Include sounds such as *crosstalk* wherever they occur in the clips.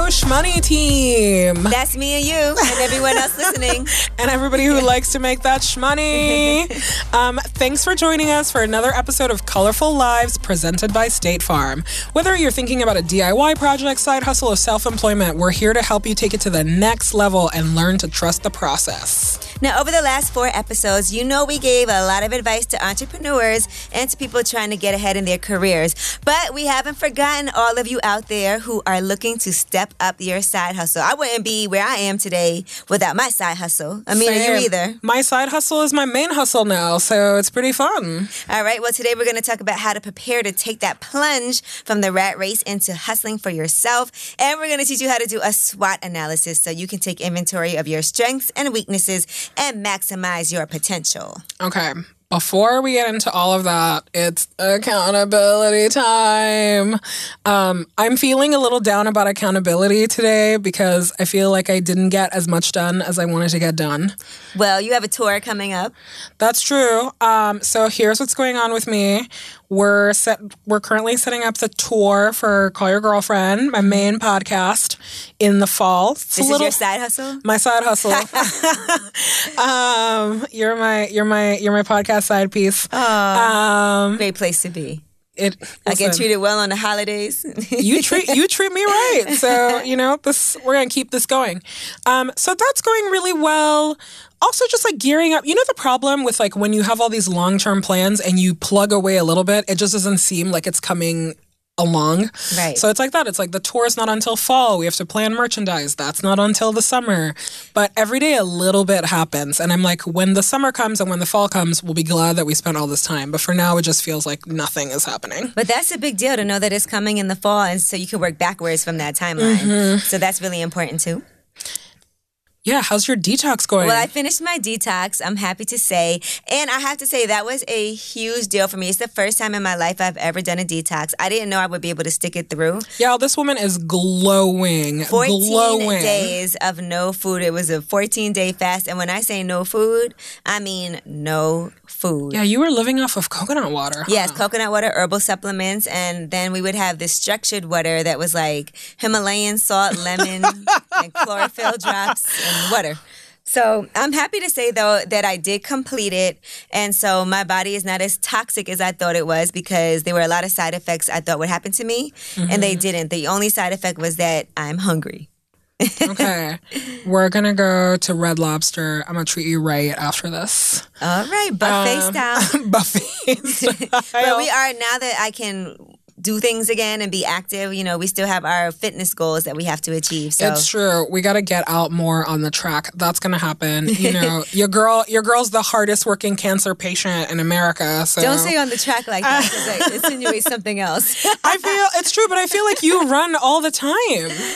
Hello, Shmoney team. That's me and you and everyone else listening. *laughs* and everybody who likes to make that shmoney. *laughs* um, thanks for joining us for another episode of Color Full Lives presented by State Farm. Whether you're thinking about a DIY project, side hustle, or self employment, we're here to help you take it to the next level and learn to trust the process. Now, over the last four episodes, you know we gave a lot of advice to entrepreneurs and to people trying to get ahead in their careers. But we haven't forgotten all of you out there who are looking to step up your side hustle. I wouldn't be where I am today without my side hustle. I mean, Same. you either. My side hustle is my main hustle now, so it's pretty fun. All right, well, today we're going to talk about how to prepare to take that plunge from the rat race into hustling for yourself. And we're going to teach you how to do a SWOT analysis so you can take inventory of your strengths and weaknesses and maximize your potential. Okay. Before we get into all of that, it's accountability time. Um, I'm feeling a little down about accountability today because I feel like I didn't get as much done as I wanted to get done. Well, you have a tour coming up. That's true. Um, so here's what's going on with me. We're set. We're currently setting up the tour for Call Your Girlfriend, my main podcast, in the fall. It's a This is little- your side hustle? my side hustle. *laughs* um, you're my you're my you're my podcast side piece. Um, Great place to be. It. I get treated well on the holidays. *laughs* you treat you treat me right. So you know this. We're gonna keep this going. Um, so that's going really well. Also, just like gearing up. You know the problem with like when you have all these long term plans and you plug away a little bit, it just doesn't seem like it's coming along. Right. So it's like that. It's like the tour is not until fall. We have to plan merchandise. That's not until the summer. But every day a little bit happens. And I'm like, when the summer comes and when the fall comes, we'll be glad that we spent all this time. But for now, it just feels like nothing is happening. But that's a big deal to know that it's coming in the fall, and so you can work backwards from that timeline. Mm-hmm. So that's really important too. Yeah. How's your detox going? Well, I finished my detox, I'm happy to say. And I have to say, that was a huge deal for me. It's the first time in my life I've ever done a detox. I didn't know I would be able to stick it through. Yeah, this woman is glowing. 14 glowing. days of no food. It was a 14 day fast. And when I say no food, I mean no food. Yeah, you were living off of coconut water. huh? Yes, coconut water, herbal supplements, and then we would have this structured water that was like Himalayan salt, lemon, *laughs* and chlorophyll drops and water. So I'm happy to say though that I did complete it, and so my body is not as toxic as I thought it was because there were a lot of side effects I thought would happen to me, and they mm-hmm. didn't. The only side effect was that I'm hungry. Okay. We're going to go to Red Lobster. I'm going to treat you right after this. All right, buffet Um, style. *laughs* Buffet. *laughs* But we are now that I can do things again and be active. You know, we still have our fitness goals that we have to achieve. So It's true. We got to get out more on the track. That's going to happen. You know, *laughs* your girl, your girl's the hardest working cancer patient in America. So don't say on the track like that because *laughs* it insinuates something else. I feel it's true, but I feel like you run all the time.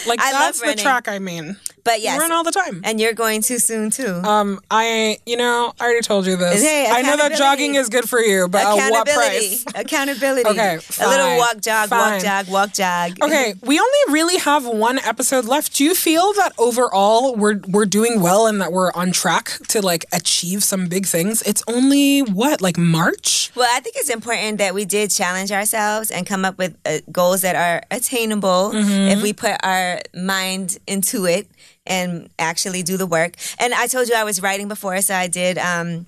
Like I love that's the track I mean. But yes, run all the time. and you're going too soon too. Um, I, you know, I already told you this. Hey, I know that jogging is good for you, but at what price? *laughs* Accountability. Okay, A little walk, jog, fine. walk, jog, walk, jog. Okay, we only really have one episode left. Do you feel that overall we're we're doing well and that we're on track to like achieve some big things? It's only what, like March? Well, I think it's important that we did challenge ourselves and come up with uh, goals that are attainable if we put our mind into it and actually do the work. And I told you I was writing before, so I did um,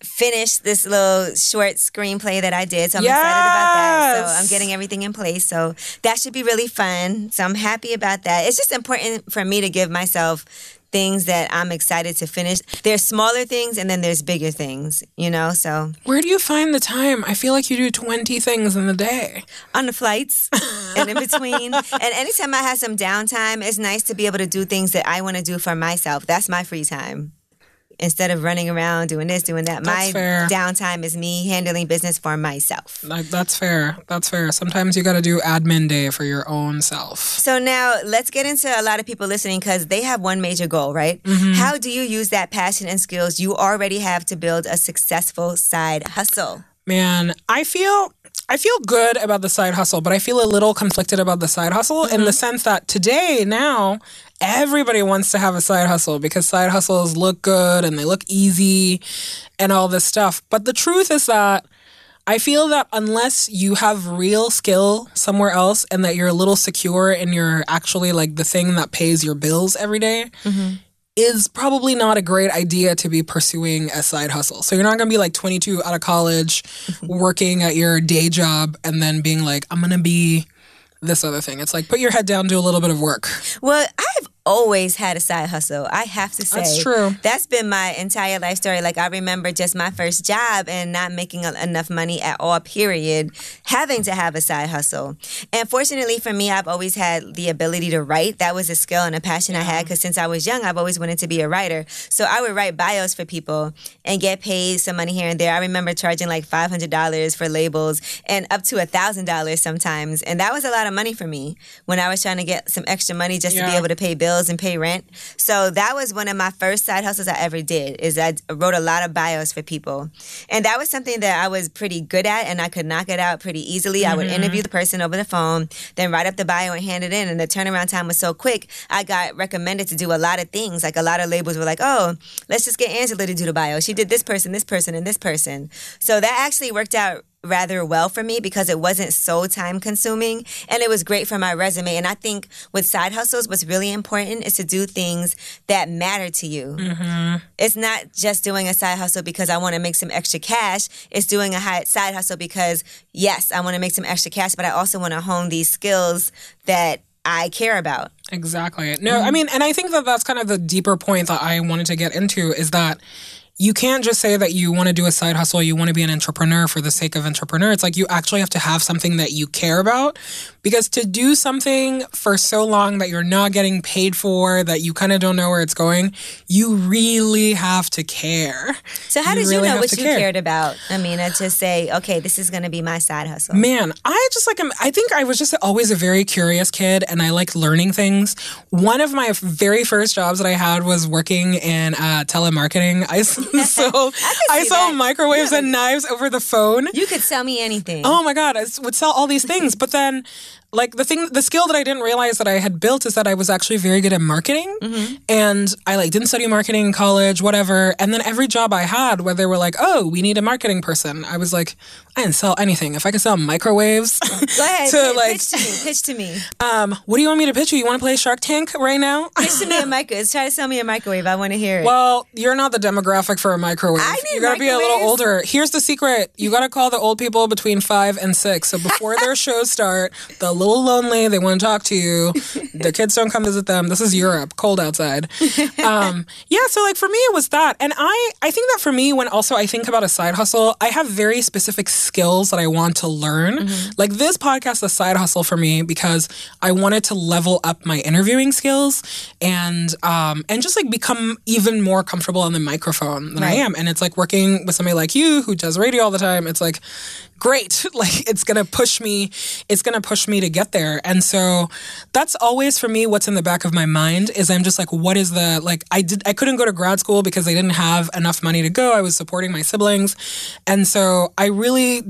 finish this little short screenplay that I did. So I'm excited about that. So I'm getting everything in place. So that should be really fun. So I'm happy about that. It's just important for me to give myself things that I'm excited to finish. There's smaller things and then there's bigger things, you know? So Where do you find the time? I feel like you do 20 things in the day. on the flights *laughs* and in between. and anytime I have some downtime, it's nice to be able to do things that I want to do for myself. That's my free time. Instead of running around doing this, doing that, That's my fair. downtime is me handling business for myself. Like, that's fair. That's fair. Sometimes you got to do admin day for your own self. So now let's get into a lot of people listening because they have one major goal, right? Mm-hmm. How do you use that passion and skills you already have to build a successful side hustle? Man, I feel I feel good about the side hustle, but I feel a little conflicted about the side hustle in the sense that today now everybody wants to have a side hustle because side hustles look good and they look easy and all this stuff. But the truth is that I feel that unless you have real skill somewhere else and that you're a little secure and you're actually like the thing that pays your bills every day, mm-hmm. is probably not a great idea to be pursuing a side hustle. So you're not going to be like 22 out of college *laughs* working at your day job and then being like, I'm going to be this other thing. It's like put your head down, do a little bit of work. Well, I've always had a side hustle. I have to say. That's true. That's been my entire life story. Like I remember just my first job and not making a- enough money at all, period, having to have a side hustle. And fortunately for me, I've always had the ability to write. That was a skill and a passion I had because since I was young, I've always wanted to be a writer. So I would write bios for people and get paid some money here and there. I remember charging like $500 for labels and up to a $1,000 sometimes. And that was a lot of money for me when I was trying to get some extra money just to be able to pay bills and pay rent. So that was one of my first side hustles I ever did. Is I wrote a lot of bios for people, and that was something that I was pretty good at, and I could knock it out pretty easily. I would interview mm-hmm. the person over the phone, then write up the bio and hand it in, and the turnaround time was so quick. I got recommended to do a lot of things. Like a lot of labels were like, "Oh, let's just get Angela to do the bio. She did this person, this person, and this person." So that actually worked out rather well for me because it wasn't so time consuming and it was great for my resume. And I think with side hustles, what's really important is to do things that matter to you. Mm-hmm. It's not just doing a side hustle because I want to make some extra cash. It's doing a side hustle because, yes, I want to make some extra cash, but I also want to hone these skills that I care about. Exactly. No, I mm-hmm. mean, and I think that that's kind of the deeper point that I wanted to get into is that you can't just say that you want to do a side hustle, you want to be an entrepreneur for the sake of entrepreneur. It's like you actually have to have something that you care about because to do something for so long that you're not getting paid for, that you kind of don't know where it's going, you really have to care. So, how You did really you know what you care. cared about? Mean, I say, okay, this is going to be my side hustle. Man, I just like I think I was just always a very curious kid and I like learning things. One of my very first jobs that I had was working in uh, telemarketing. I *laughs* so *laughs* I, see saw that. microwaves and knives over the phone. You could sell me anything. Oh my god, I would sell all these things, *laughs* but then like the thing the skill that I didn't realize that I had built is that I was actually very good at marketing. And I like didn't study marketing in college, whatever. And then every job I had where they were like, "Oh, we need a marketing person." I was like, I didn't sell anything. If I could sell microwaves *laughs* *laughs* Go ahead. to, like- pitch to me. Pitch to me. *laughs* um, what do you want me to pitch you? You want to play Shark Tank right now? Pitch to me a microwave. Try to sell me a microwave. I want to hear it. Well, you're not the demographic for a microwave. I need you gotta be a little older. Here's the secret: you gotta call the old people between five and six. So before their shows start, they're a little lonely. They want to talk to you. *laughs* the kids don't come visit them. This is Europe, cold outside. Um, *laughs* yeah. So like for me, it was that, and I I think that for me, when also I think about a side hustle, I have very specific skills that I want to learn. Like this podcast, is a side hustle for me because I wanted to level up my interviewing skills and um and just like become even more comfortable on the microphone than I am. And it's like working with somebody like you who does radio all the time. It's like great. *laughs* Like it's gonna push me. It's gonna push me to get there. And so that's always for me what's in the back of my mind is I'm just like, what is the like I did I couldn't go to grad school because they didn't have enough money to go. I was supporting my siblings. And so I really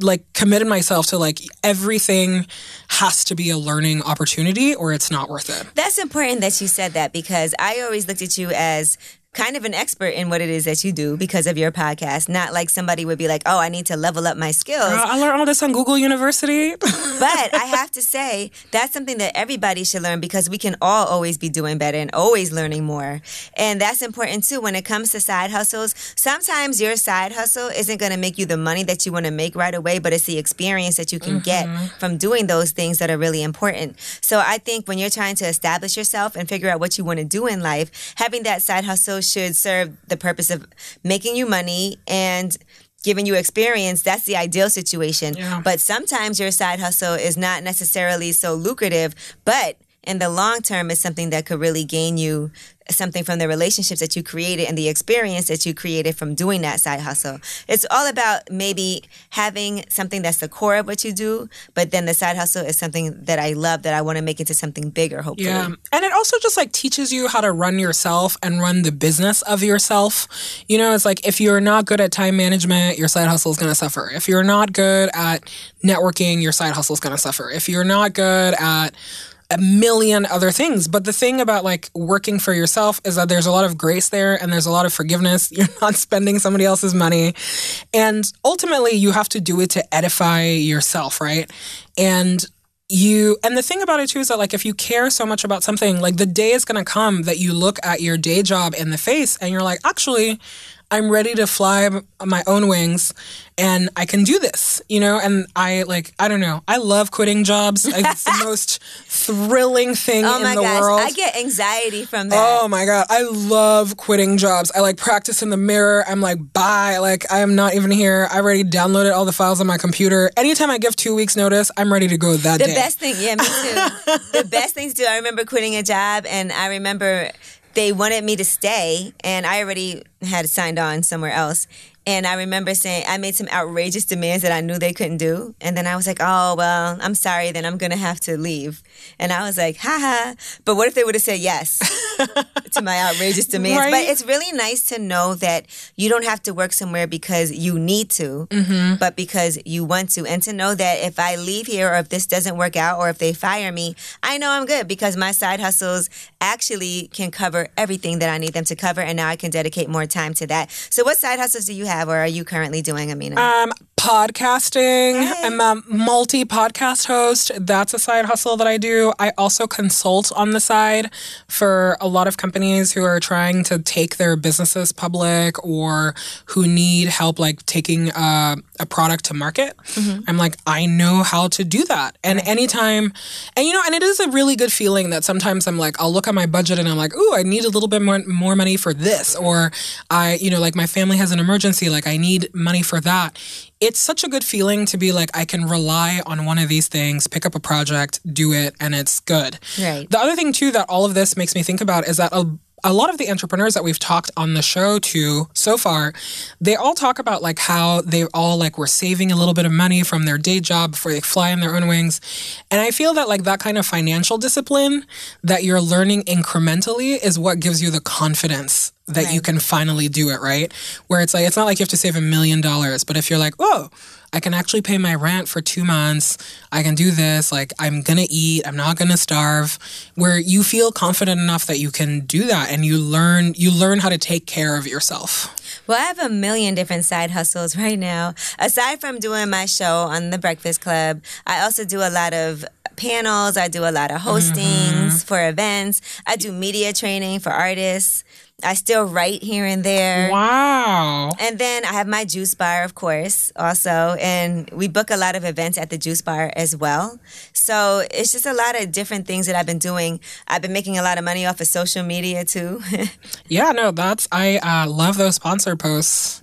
like committed myself to like everything has to be a learning opportunity or it's not worth it. That's important that you said that because I always looked at you as kind of an expert in what it is that you do because of your podcast. Not like somebody would be like, oh, I need to level up my skills. Uh, I learned all this on Google University. *laughs* But I have to say, that's something that everybody should learn because we can all always be doing better and always learning more. And that's important too when it comes to side hustles. Sometimes your side hustle isn't going to make you the money that you want to make right away, but it's the experience that you can get from doing those things that are really important. So I think when you're trying to establish yourself and figure out what you want to do in life, having that side hustle should serve the purpose of making you money and giving you experience, that's the ideal situation. Yeah. But sometimes your side hustle is not necessarily so lucrative, but in the long term, is something that could really gain you something from the relationships that you created and the experience that you created from doing that side hustle. It's all about maybe having something that's the core of what you do, but then the side hustle is something that I love that I want to make into something bigger, hopefully. Yeah. And it also just like teaches you how to run yourself and run the business of yourself. You know, it's like if you're not good at time management, your side hustle is going to suffer. If you're not good at networking, your side hustle is going to suffer. If you're not good at a million other things. But the thing about like working for yourself is that there's a lot of grace there and there's a lot of forgiveness. *laughs* You're not spending somebody else's money. And ultimately, you have to do it to edify yourself, right? And you and the thing about it too is that like if you care so much about something like the day is going to come that you look at your day job in the face and you're like actually I'm ready to fly on my own wings and I can do this, you know? And I like, I don't know. I love quitting jobs. It's *laughs* the most thrilling thing oh in my the gosh, world. I get anxiety from that. Oh my god, I love quitting jobs. I like practice in the mirror. I'm like, bye. Like I am not even here. I already downloaded all the files on my computer. Anytime I give two weeks notice, I'm ready to go that the day. The best thing, yeah, me too. *laughs* the best thing to do. I remember quitting a job, and I remember they wanted me to stay, and I already had signed on somewhere else. And I remember saying I made some outrageous demands that I knew they couldn't do. And then I was like, oh, well, I'm sorry, then I'm going to have to leave. And I was like, haha. But what if they would have said yes *laughs* to my outrageous demands? Right? But it's really nice to know that you don't have to work somewhere because you need to, mm-hmm. but because you want to. And to know that if I leave here or if this doesn't work out or if they fire me, I know I'm good because my side hustles actually can cover everything that I need them to cover. And now I can dedicate more time to that. So, what side hustles do you have or are you currently doing, Amina? Um, podcasting. I'm a multi podcast host. That's a side hustle that I do. I also consult on the side for a lot of companies who are trying to take their businesses public or who need help, like taking a, a product to market. Mm-hmm. I'm like, I know how to do that. And anytime, and you know, and it is a really good feeling that sometimes I'm like, I'll look at my budget and I'm like, ooh, I need a little bit more, more money for this. Or I, you know, like my family has an emergency, like I need money for that it's such a good feeling to be like I can rely on one of these things, pick up a project, do it, and it's good. Right. The other thing too that all of this makes me think about is that a, a lot of the entrepreneurs that we've talked on the show to so far, they all talk about like how they all like were saving a little bit of money from their day job before they fly in their own wings. And I feel that like that kind of financial discipline that you're learning incrementally is what gives you the confidence that you can finally do it, right? Where it's like, it's not like you have to save a million dollars, but if you're like, oh, I can actually pay my rent for two months, I can do this, like, I'm gonna eat, I'm not gonna starve, where you feel confident enough that you can do that and you learn, you learn how to take care of yourself. Well, I have a million different side hustles *laughs* right now. Aside from doing my show on the Breakfast Club, I also do a lot of panels. I do a lot of hostings mm-hmm. for events. I do media training for artists. I still write here and there. Wow. And then I have my juice bar, of course, also. And we book a lot of events at the juice bar as well. So it's just a lot of different things that I've been doing. I've been making a lot of money off of social media too. *laughs* Yeah, no, that's, I uh, love those sponsor posts.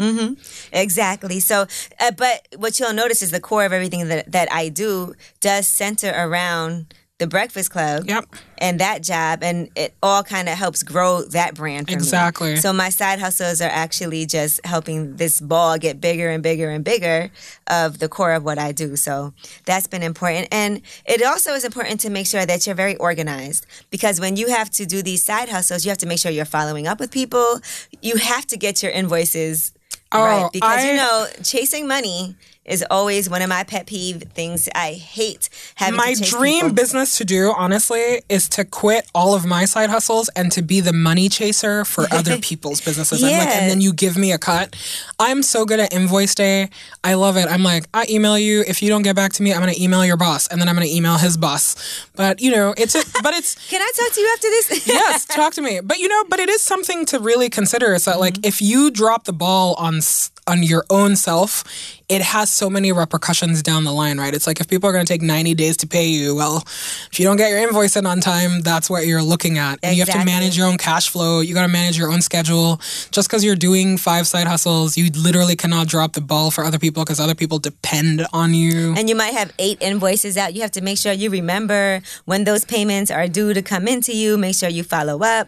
exactly. So, uh, but what you'll notice is the core of everything that, that I do does center around the Breakfast Club Yep. and that job. And it all kind of helps grow that brand for me. Exactly. So my side hustles are actually just helping this ball get bigger and bigger and bigger of the core of what I do. So that's been important. And it also is important to make sure that you're very organized because when you have to do these side hustles, you have to make sure you're following up with people. You have to get your invoices oh, right Oh, because I- you know chasing money is always one of my pet peeve things. I hate having My dream people. business to do, honestly, is to quit all of my side hustles and to be the money chaser for *laughs* other people's businesses. I'm like, Yeah. and then you give me a cut. I'm so good at invoice day. I love it. I'm like, I email you. If you don't get back to me, I'm gonna email your boss, and then I'm gonna email his boss. But you know, it's a, but it's *laughs* Can I talk to you after this? *laughs* yes, talk to me. But you know, but it is something to really consider. Is that like Mm-hmm. if you drop the ball on s- on your own self, it has so many repercussions down the line, right? It's like if people are going to take 90 days to pay you, well, if you don't get your invoice in on time, that's what you're looking at. And you have to manage your own cash flow. You got to manage your own schedule. Just because you're doing five side hustles, you literally cannot drop the ball for other people because other people depend on you. and you might have eight invoices out. You have to make sure you remember when those payments are due to come into you. Make sure you follow up.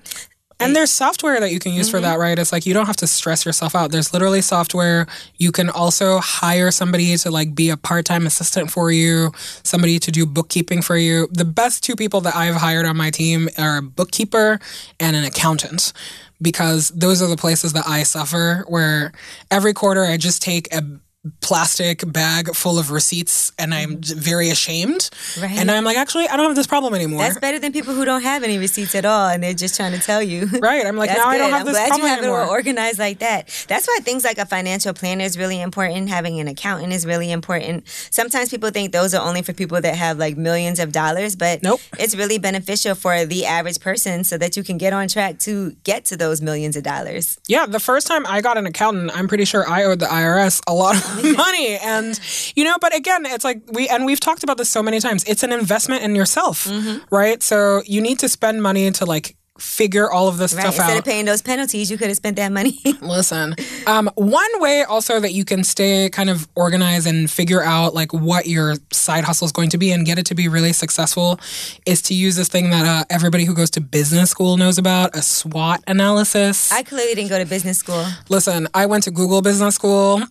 And there's software that you can use for mm-hmm. that, right? It's like you don't have to stress yourself out. There's literally software. You can also hire somebody to like be a part-time assistant for you, somebody to do bookkeeping for you. The best two people that I've hired on my team are a bookkeeper and an accountant because those are the places that I suffer where every quarter I just take a plastic bag full of receipts and I'm mm-hmm. very ashamed. Right. And I'm like, actually, I don't have this problem anymore. That's better than people who don't have any receipts at all and they're just trying to tell you. *laughs* right. I'm like, That's now I don't have I'm this glad problem you have anymore. it organized like that. That's why things like a financial planner is really important. Having an accountant is really important. Sometimes people think those are only for people that have like millions of dollars, but Nope. it's really beneficial for the average person so that you can get on track to get to those millions of dollars. Yeah, the first time I got an accountant, I'm pretty sure I owed the IRS a lot of *laughs* money. And, you know, but again, it's like we, and we've talked about this so many times, it's an investment in yourself, Mm-hmm. right? So you need to spend money to like figure all of this Right. stuff Instead out. Instead of paying those penalties, you could have spent that money. *laughs* Listen, um, one way also that you can stay kind of organized and figure out like what your side hustle is going to be and get it to be really successful is to use this thing that uh, everybody who goes to business school knows about a SWOT analysis. I clearly didn't go to business school. Listen, I went to Google Business School.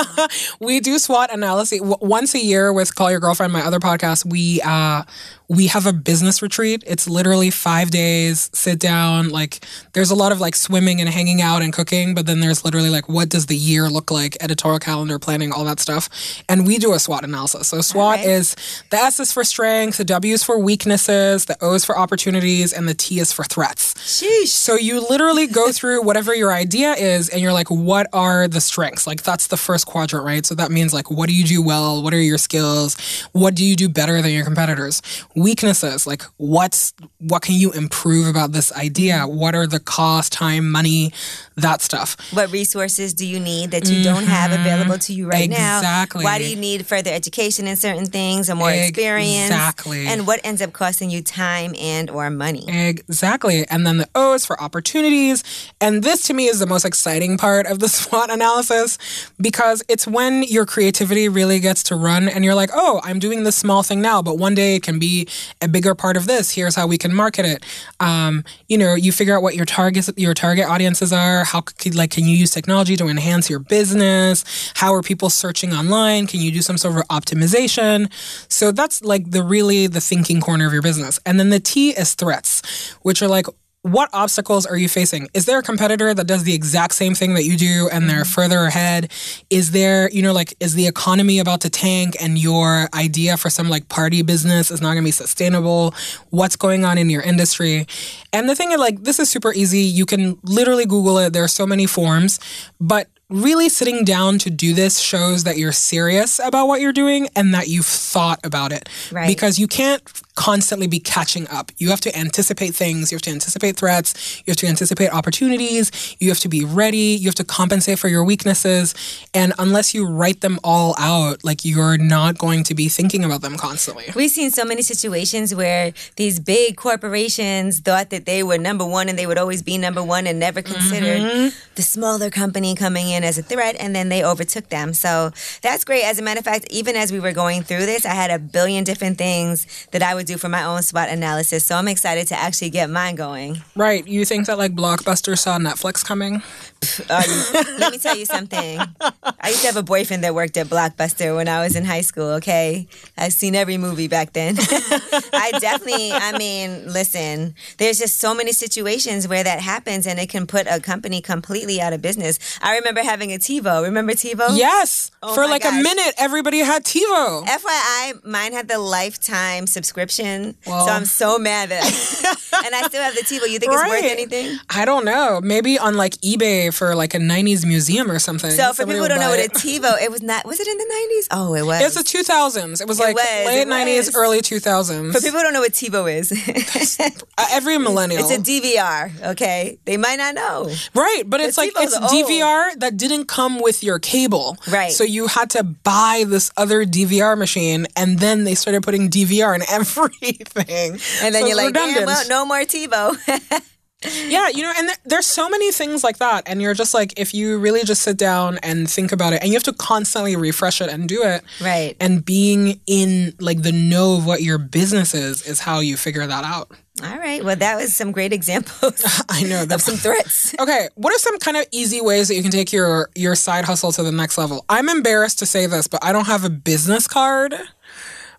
*laughs* we do SWOT analysis once a year with Call Your Girlfriend, my other podcast. We uh, we have a business retreat. It's literally five days, sit down. Like, there's a lot of like swimming and hanging out and cooking, but then there's literally like, what does the year look like? Editorial calendar, planning, all that stuff. And we do a SWOT analysis. So SWOT right. is the S is for strengths, the W is for weaknesses, the O is for opportunities, and the T is for threats. Sheesh. So you literally go *laughs* through whatever your idea is and you're like, what are the strengths? Like that's the first quadrant, right? So that means like, what do you do well? What are your skills? What do you do better than your competitors? Weaknesses, like what's, what can you improve about this idea? What are the cost, time, money, that stuff? What resources do you need that you don't have available to you right now? Mm-hmm. Exactly. Why do you need further education in certain things or more experience? Exactly. And what ends up costing you time and or money? Exactly. And then the O is for opportunities. And this to me is the most exciting part of the *laughs* SWOT analysis because it's when your creativity really gets to run and you're like, oh, I'm doing this small thing now, but one day it can be a bigger part of this. Here's how we can market it. Um, you know, you figure out what your targets, your target audiences are. How could, like, can you use technology to enhance your business? How are people searching online? Can you do some sort of optimization? So that's like the really the thinking corner of your business. And then the T is threats, which are like, what obstacles are you facing? Is there a competitor that does the exact same thing that you do and they're mm-hmm. further ahead? Is there, you know, like, is the economy about to tank and your idea for some like party business is not going to be sustainable? What's going on in your industry? And the thing is, like, this is super easy. You can literally Google it. There are so many forms, but really sitting down to do this shows that you're serious about what you're doing and that you've thought about it. Right. Because you can't constantly be catching up. You have to anticipate things, you have to anticipate threats, you have to anticipate opportunities, you have to be ready, you have to compensate for your weaknesses. And unless you write them all out, like you're not going to be thinking about them constantly. We've seen so many situations where these big corporations thought that they were number one and they would always be number one and never considered Mm-hmm. the smaller company coming in as a threat and then they overtook them. So that's great. As a matter of fact, even as we were going through this, I had a billion different things that I would do for my own SWOT analysis. So I'm excited to actually get mine going. Right. You think that like Blockbuster saw Netflix coming? Uh, let me tell you something. I used to have a boyfriend that worked at Blockbuster when I was in high school, okay? I've seen every movie back then. *laughs* I definitely, I mean, listen, there's just so many situations where that happens and it can put a company completely out of business. I remember having a TiVo. Remember TiVo? Yes. Oh For like a minute, everybody had TiVo. FYI, mine had the lifetime subscription. Well. so I'm so mad that *laughs* and I still have the TiVo. You think it's worth anything? I don't know. Maybe on like eBay for like a 90s museum or something. So for Somebody people who don't know what a. TiVo, it was not was it in the 90s? Oh, it was. It's the 2000s. It was like was, late it 90s, was. early 2000s. For people who don't know what TiVo is, Uh, Every *laughs* millennial. It's a DVR. Okay, they might not know. right, but it's like TiVo's it's old. DVR that didn't come with your cable. Right. So you had to buy this other DVR machine and then they started putting DVR in *laughs* everything. And then So you're like, damn, well, no more TiVo. *laughs* Yeah, you know, and th- there's so many things like that. And you're just like, if you really just sit down and think about it, and you have to constantly refresh it and do it. Right. And being in like the know of what your business is, is how you figure that out. All right. Well, that was some great examples *laughs* I know of some threats. *laughs* Okay, what are some kind of easy ways that you can take your your side hustle to the next level? I'm embarrassed to say this, but I don't have a business card.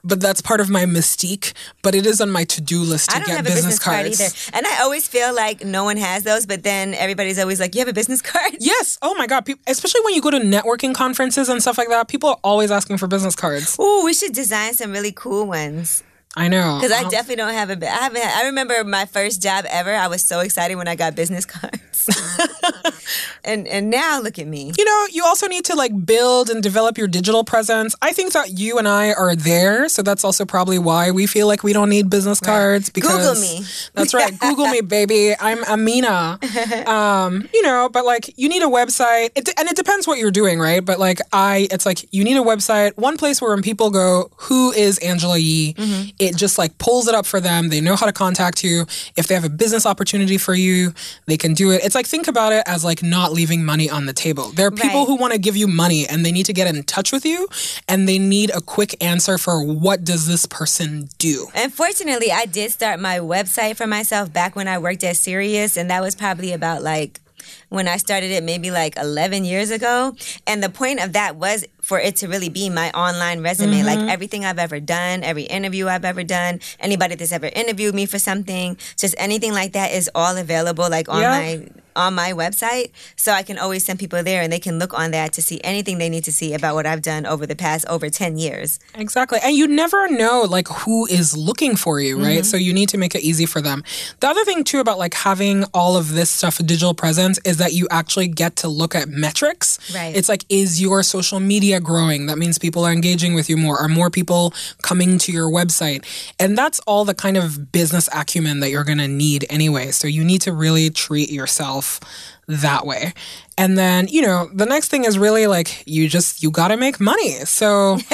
But that's part of my mystique. But it is on my to do list to I don't get have a business, business card cards. either. And I always feel like no one has those, but then everybody's always like, You have a business card? *laughs* Yes. Oh my God. Peop especially when you go to networking conferences and stuff like that, people are always asking for business cards. Ooh, we should design some really cool ones. I know. Because I Um, definitely don't have a. I haven't. I remember my first job ever. I was so excited when I got business *laughs* cards. *laughs* and and now look at me. you know, you also need to like build and develop your digital presence. I think that you and I are there, so that's also probably why we feel like we don't need business cards because Google me. That's right. *laughs* Google me, baby. I'm Amina. Um, you know, but like you need a website, it, and it depends what you're doing, right? But like I, it's like you need a website, one place where when people go, "Who is Angela Yee?" It just like pulls it up for them. They know how to contact you. If they have a business opportunity for you, they can do it. It's like think about it as like not leaving money on the table. There are people Right. who want to give you money and they need to get in touch with you, and they need a quick answer for what does this person do. Unfortunately, I did start my website for myself back when I worked at Sirius, and that was probably about like when I started it, maybe like 11 years ago. And the point of that was for it to really be my online resume, like mm-hmm. everything I've ever done, every interview I've ever done, anybody that's ever interviewed me for something, just anything like that is all available, like on Yeah. my on my website. So I can always send people there, and they can look on that to see anything they need to see about what I've done over the past over 10 years. Exactly. And you never know like who is looking for you, right? Mm-hmm. So you need to make it easy for them. The other thing too about like having all of this stuff a digital presence is that you actually get to look at metrics. Right. It's like is your social media growing? That means people are engaging with you more. Are more people coming to your website? And that's all the kind of business acumen that you're going to need anyway. So you need to really treat yourself that way. And then, you know, the next thing is really like you just you got to make money. So *laughs*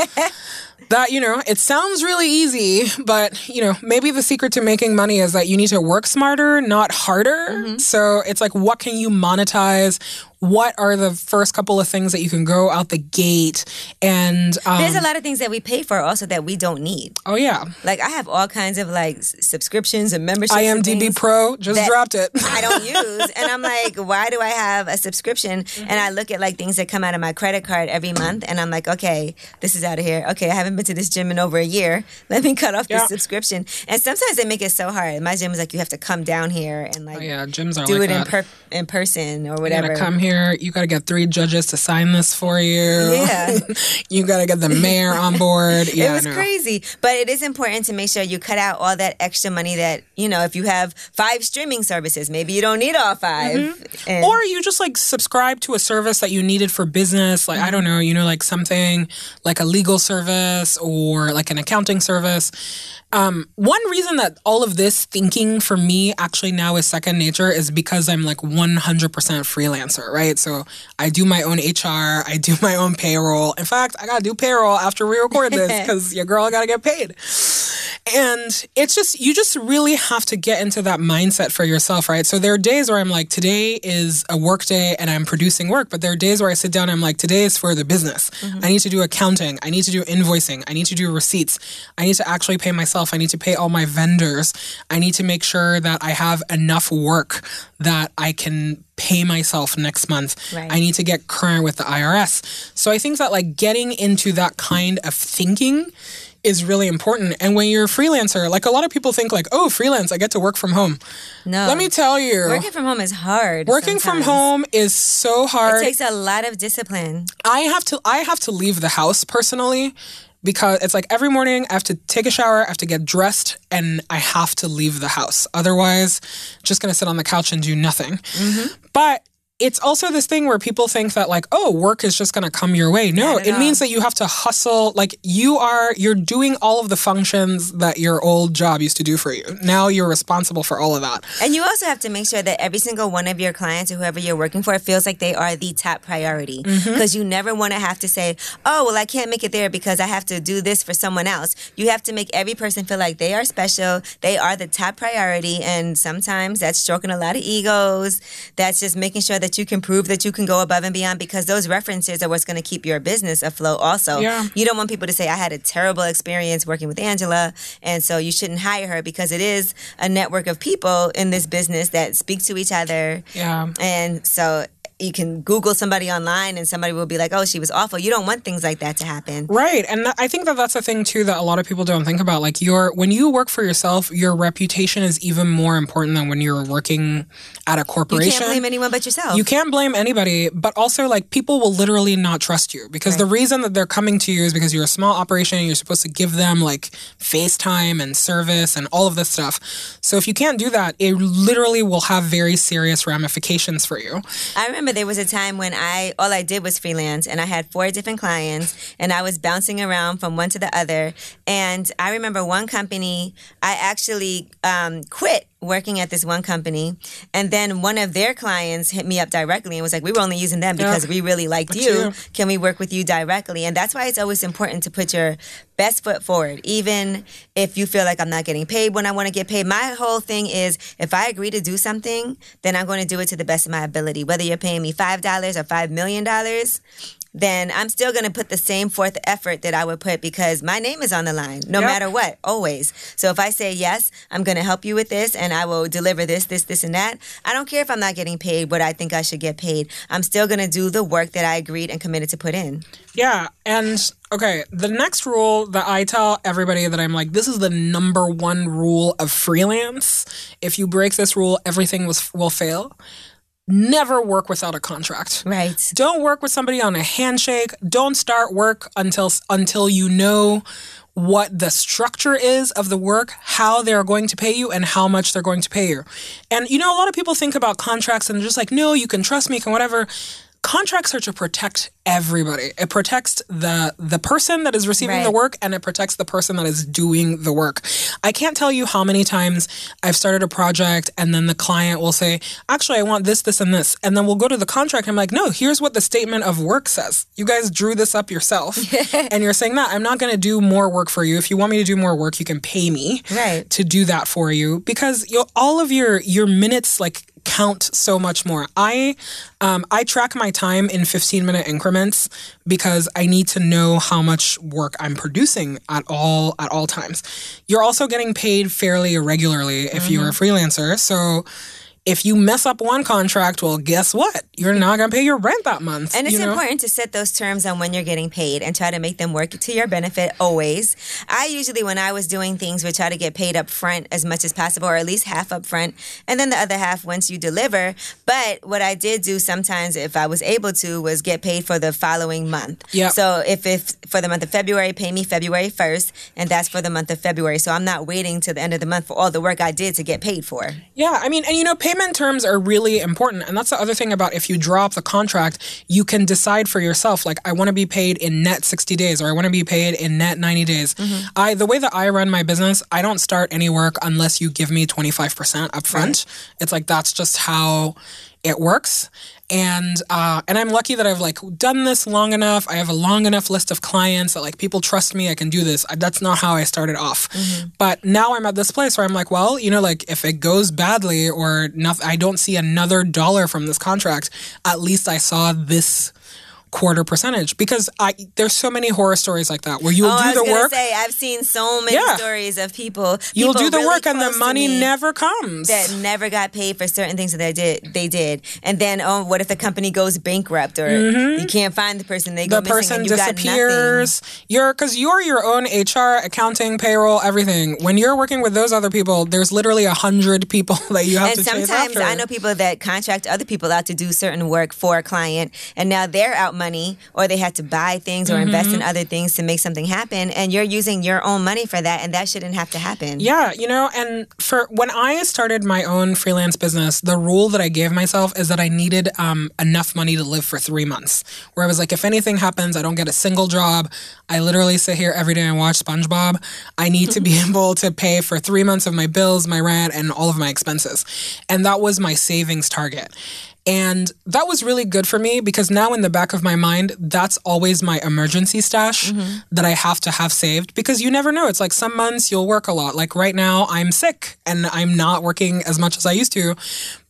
that you know it sounds really easy but you know maybe the secret to making money is that you need to work smarter not harder mm-hmm. so it's like what can you monetize what are the first couple of things that you can go out the gate and um, There's a lot of things that we pay for also that we don't need. oh yeah Like I have all kinds of like subscriptions and memberships. imdb pro just dropped it I don't *laughs* use, and I'm like, why do I have a subscription? Mm-hmm. And I look at like things that come out of my credit card every month, and I'm like, okay, this is out of here. Okay, I haven't been to this gym in over a year. *laughs* Let me cut off Yeah. this subscription. And sometimes they make it so hard. My gym is like, you have to come down here and like oh yeah gyms are do like it in per- in person or whatever. come here you gotta get three judges to sign this for you Yeah. *laughs* you gotta get the mayor on board *laughs* yeah it was no. crazy. But it is important to make sure you cut out all that extra money that, you know, if you have five streaming services, maybe you don't need all 5 Mm-hmm. And- or you just like subscribe to a service that you needed for business like i don't know you know like something like a legal service or like an accounting service um, one reason that all of this thinking for me actually now is second nature is because i'm like 100% freelancer right so i do my own hr i do my own payroll in fact i gotta do payroll after we record this *laughs* because your girl gotta get paid and it's just, you just really have to get into that mindset for yourself, right? So there are days where I'm like, today is a work day and I'm producing work, but there are days where I sit down and I'm like, today is for the business. Mm-hmm. I need to do accounting. I need to do invoicing. I need to do receipts. I need to actually pay myself. I need to pay all my vendors. I need to make sure that I have enough work that I can pay myself next month. Right. I need to get current with the IRS. So I think that like getting into that kind of thinking is really important. And when you're a freelancer, like a lot of people think like, oh, freelance, I get to work from home. no. Let me tell you, Working from home is hard. working from home is so hard. It takes a lot of discipline. I have to I have to leave the house personally because it's like every morning I have to take a shower, I have to get dressed, and I have to leave the house. Otherwise, just gonna sit on the couch and do nothing. Mm-hmm. But it's also this thing where people think that like oh work is just going to come your way no it all. means that you have to hustle like you are you're doing all of the functions that your old job used to do for you now you're responsible for all of that And you also have to make sure that every single one of your clients or whoever you're working for feels like they are the top priority. Mm-hmm. Because you never want to have to say, oh, well, I can't make it there because I have to do this for someone else. You have to make every person feel like they are special, they are the top priority. And sometimes that's stroking a lot of egos. That's just making sure that you can prove that you can go above and beyond because those references are what's going to keep your business afloat also. Yeah. You don't want people to say, I had a terrible experience working with Angela, and so you shouldn't hire her because it is a network of people in this business that speak to each other. yeah And so you can Google somebody online and somebody will be like, "Oh, she was awful." You don't want things like that to happen. Right. And I think that that's a thing too that a lot of people don't think about. Like your when you work for yourself, your reputation is even more important than when you're working at a corporation. You can't blame anyone but yourself. You can't blame anybody, but also like people will literally not trust you because the reason that they're coming to you is because you're a small operation and you're supposed to give them like FaceTime and service and all of this stuff. So if you can't do that, it literally will have very serious ramifications for you. I remember there was a time when I all I did was freelance and I had four different clients and I was bouncing around from one to the other. And I remember one company I actually um, quit working at this one company and then one of their clients hit me up directly and was like we were only using them because Yeah. we really liked you you. can we work with you directly and that's why it's always important to put your best foot forward even if you feel like i'm not getting paid when i want to get paid my whole thing is if i agree to do something then i'm going to do it to the best of my ability whether you're paying me $5 or $5 million then I'm still going to put the same forth effort that I would put because my name is on the line, no Yep. matter what, always. So if I say yes, I'm going to help you with this and I will deliver this, this, this, and that, I don't care if I'm not getting paid what I think I should get paid. I'm still going to do the work that I agreed and committed to put in. Yeah, and okay, the next rule that I tell everybody that I'm like, this is the number one rule of freelance. If you break this rule, everything was, will fail. Never work without a contract. Right. Don't work with somebody on a handshake. Don't start work until until you know what the structure is of the work, how they're going to pay you, and how much they're going to pay you. And you know, a lot of people think about contracts and they're just like, no, you can trust me, can whatever. Contracts are to protect everybody. It protects the the person that is receiving the work and it protects the person that is doing the work. I can't tell you how many times I've started a project and then the client will say, "Actually, I want this, this and this." And then we'll go to the contract and I'm like, "No, here's what the statement of work says. You guys drew this up yourself." *laughs* and you're saying that I'm not going to do more work for you. If you want me to do more work, you can pay me Right. to do that for you because you all of your your minutes like count so much more. I um, I track my time in 15 minute increments because I need to know how much work I'm producing at all at all times. You're also getting paid fairly irregularly if you're a freelancer. So if you mess up one contract, well, guess what? You're not gonna pay your rent that month. And it's know? important to set those terms on when you're getting paid and try to make them work to your benefit always. I usually, when I was doing things, would try to get paid up front as much as possible, or at least half up front, and then the other half once you deliver. But what I did do sometimes, if I was able to, was get paid for the following month. Yeah. So if, if for the month of February, pay me February 1st, and that's for the month of February. So I'm not waiting to the end of the month for all the work I did to get paid for. Yeah, I mean, and you know, payment terms are really important. And that's the other thing about if you draw up the contract, you can decide for yourself, like, I want to be paid in net 60 days or I want to be paid in net 90 days. Mm-hmm. I The way that I run my business, I don't start any work unless you give me 25% upfront. It's like, that's just how it works. And uh, and I'm lucky that I've like done this long enough. I have a long enough list of clients that like people trust me. I can do this. I, that's not how I started off. But now I'm at this place where I'm like, well, you know, like if it goes badly or nothing, I don't see another dollar from this contract. At least I saw this quarter percentage because I there's so many horror stories like that where you'll oh, I do was the work. say I've seen so many Yeah. stories of people. You'll people do the really work and the money never comes. that never got paid for certain things that they did. They did, and then oh, what if the company goes bankrupt or you can't find the person? They go Mm-hmm. the person and disappears. You're because you're your own HR, accounting, payroll, everything. When you're working with those other people, there's literally a hundred *laughs* people that you have And to chase sometimes. I know people that contract other people out to do certain work for a client, and now they're out money, or they had to buy things or invest Mm-hmm. in other things to make something happen, and you're using your own money for that, and that shouldn't have to happen. Yeah, you know, and for when I started my own freelance business, the rule that I gave myself is that I needed um, enough money to live for three months. Where I was like, if anything happens, I don't get a single job. I literally sit here every day and watch SpongeBob. I need to be *laughs* able to pay for three months of my bills, my rent, and all of my expenses. And that was my savings target. And that was really good for me because now in the back of my mind, that's always my emergency stash mm-hmm. that I have to have saved because you never know. It's like some months you'll work a lot. Like right now, I'm sick and I'm not working as much as I used to.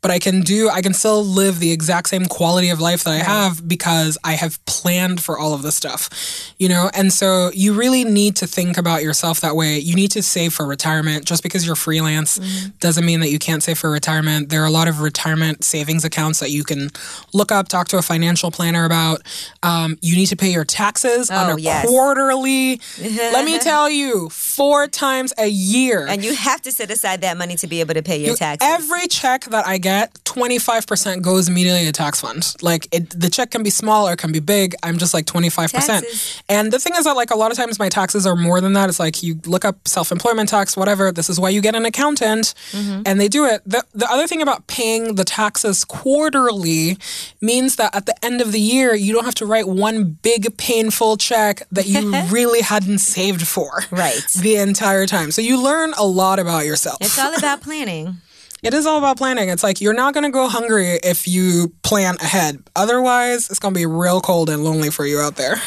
But I can do, I can still live the exact same quality of life that I have because I have planned for all of this stuff, you know? And so you really need to think about yourself that way. You need to save for retirement. Just because you're freelance mm-hmm. doesn't mean that you can't save for retirement. There are a lot of retirement savings accounts that you can look up, talk to a financial planner about. Um, you need to pay your taxes oh, on a yes. quarterly. Let me *laughs* tell you, four times a year. And you have to set aside that money to be able to pay your you, taxes. Every check that I get, 25% goes immediately to tax fund. Like it, the check can be small or it can be big. I'm just like 25%. Taxes. And the thing is that like a lot of times my taxes are more than that. It's like you look up self-employment tax, whatever. This is why you get an accountant mm-hmm. and they do it. The, the other thing about paying the taxes quarterly means that at the end of the year, you don't have to write one big painful check that you *laughs* really hadn't saved for. Right. The entire time. So you learn a lot about yourself. It's all about *laughs* planning. It is all about planning. It's like you're not going to go hungry if you plan ahead. Otherwise, it's going to be real cold and lonely for you out there.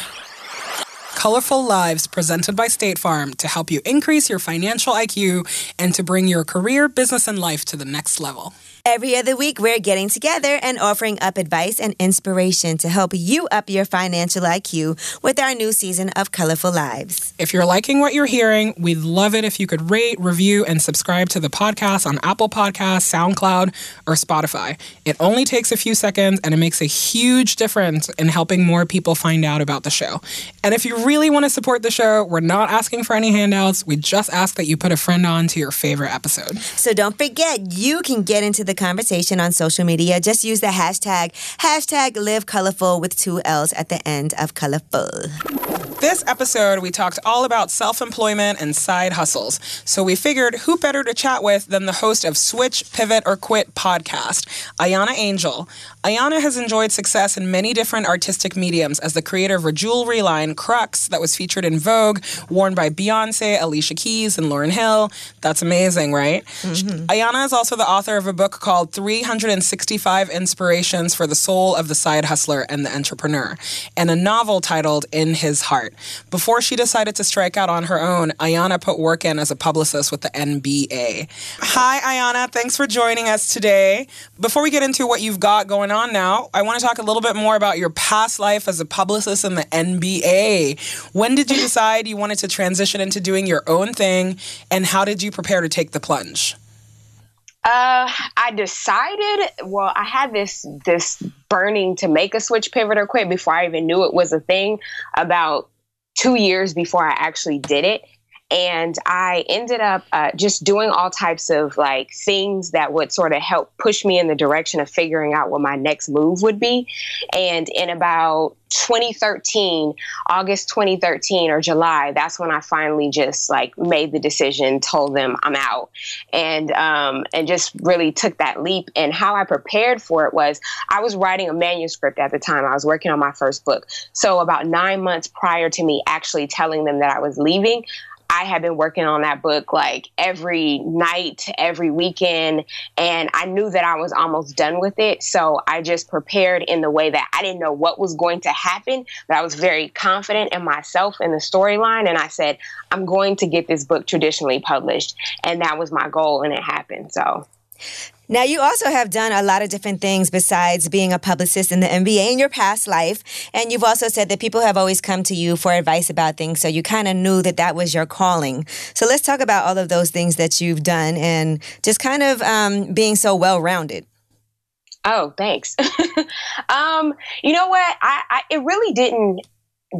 Color Full Lives presented by State Farm to help you increase your financial IQ and to bring your career, business, and life to the next level. Every other week, we're getting together and offering up advice and inspiration to help you up your financial IQ with our new season of Color Full Lives. If you're liking what you're hearing, we'd love it if you could rate, review, and subscribe to the podcast on Apple Podcasts, SoundCloud, or Spotify. It only takes a few seconds and it makes a huge difference in helping more people find out about the show. And if you really want to support the show, we're not asking for any handouts. We just ask that you put a friend on to your favorite episode. So don't forget, you can get into the conversation on social media, just use the hashtag, hashtag live colorful with two L's at the end of colorful. This episode, we talked all about self employment and side hustles. So we figured who better to chat with than the host of Switch, Pivot, or Quit podcast, Ahyiana Angel. Ahyiana has enjoyed success in many different artistic mediums as the creator of her jewelry line, Crux, that was featured in Vogue, worn by Beyonce, Alicia Keys, and Lauryn Hill. That's amazing, right? Mm-hmm. Ahyiana is also the author of a book called 365 Inspirations for the Soul of the Side Hustler and the Entrepreneur, and a novel titled In His Heart. Before she decided to strike out on her own, Ahyiana put work in as a publicist with the NBA. Hi, Ahyiana. Thanks for joining us today. Before we get into what you've got going on now, I want to talk a little bit more about your past life as a publicist in the NBA. When did you decide you wanted to transition into doing your own thing, and how did you prepare to take the plunge? Uh, I decided. Well, I had this this burning to make a switch, pivot, or quit before I even knew it was a thing. About two years before I actually did it, and I ended up uh, just doing all types of like things that would sort of help push me in the direction of figuring out what my next move would be. And in about 2013, August 2013 or July, that's when I finally just like made the decision, told them I'm out, and um, and just really took that leap. And how I prepared for it was I was writing a manuscript at the time. I was working on my first book. So about nine months prior to me actually telling them that I was leaving, I had been working on that book like every night, every weekend, and I knew that I was almost done with it. So I just prepared in the way that I didn't know what was going to happen, but I was very confident in myself and the storyline. And I said, I'm going to get this book traditionally published. And that was my goal, and it happened. So. Now, you also have done a lot of different things besides being a publicist in the NBA in your past life. And you've also said that people have always come to you for advice about things. So you kind of knew that that was your calling. So let's talk about all of those things that you've done and just kind of um, being so well rounded. Oh, thanks. *laughs* um, you know what? I, I it really didn't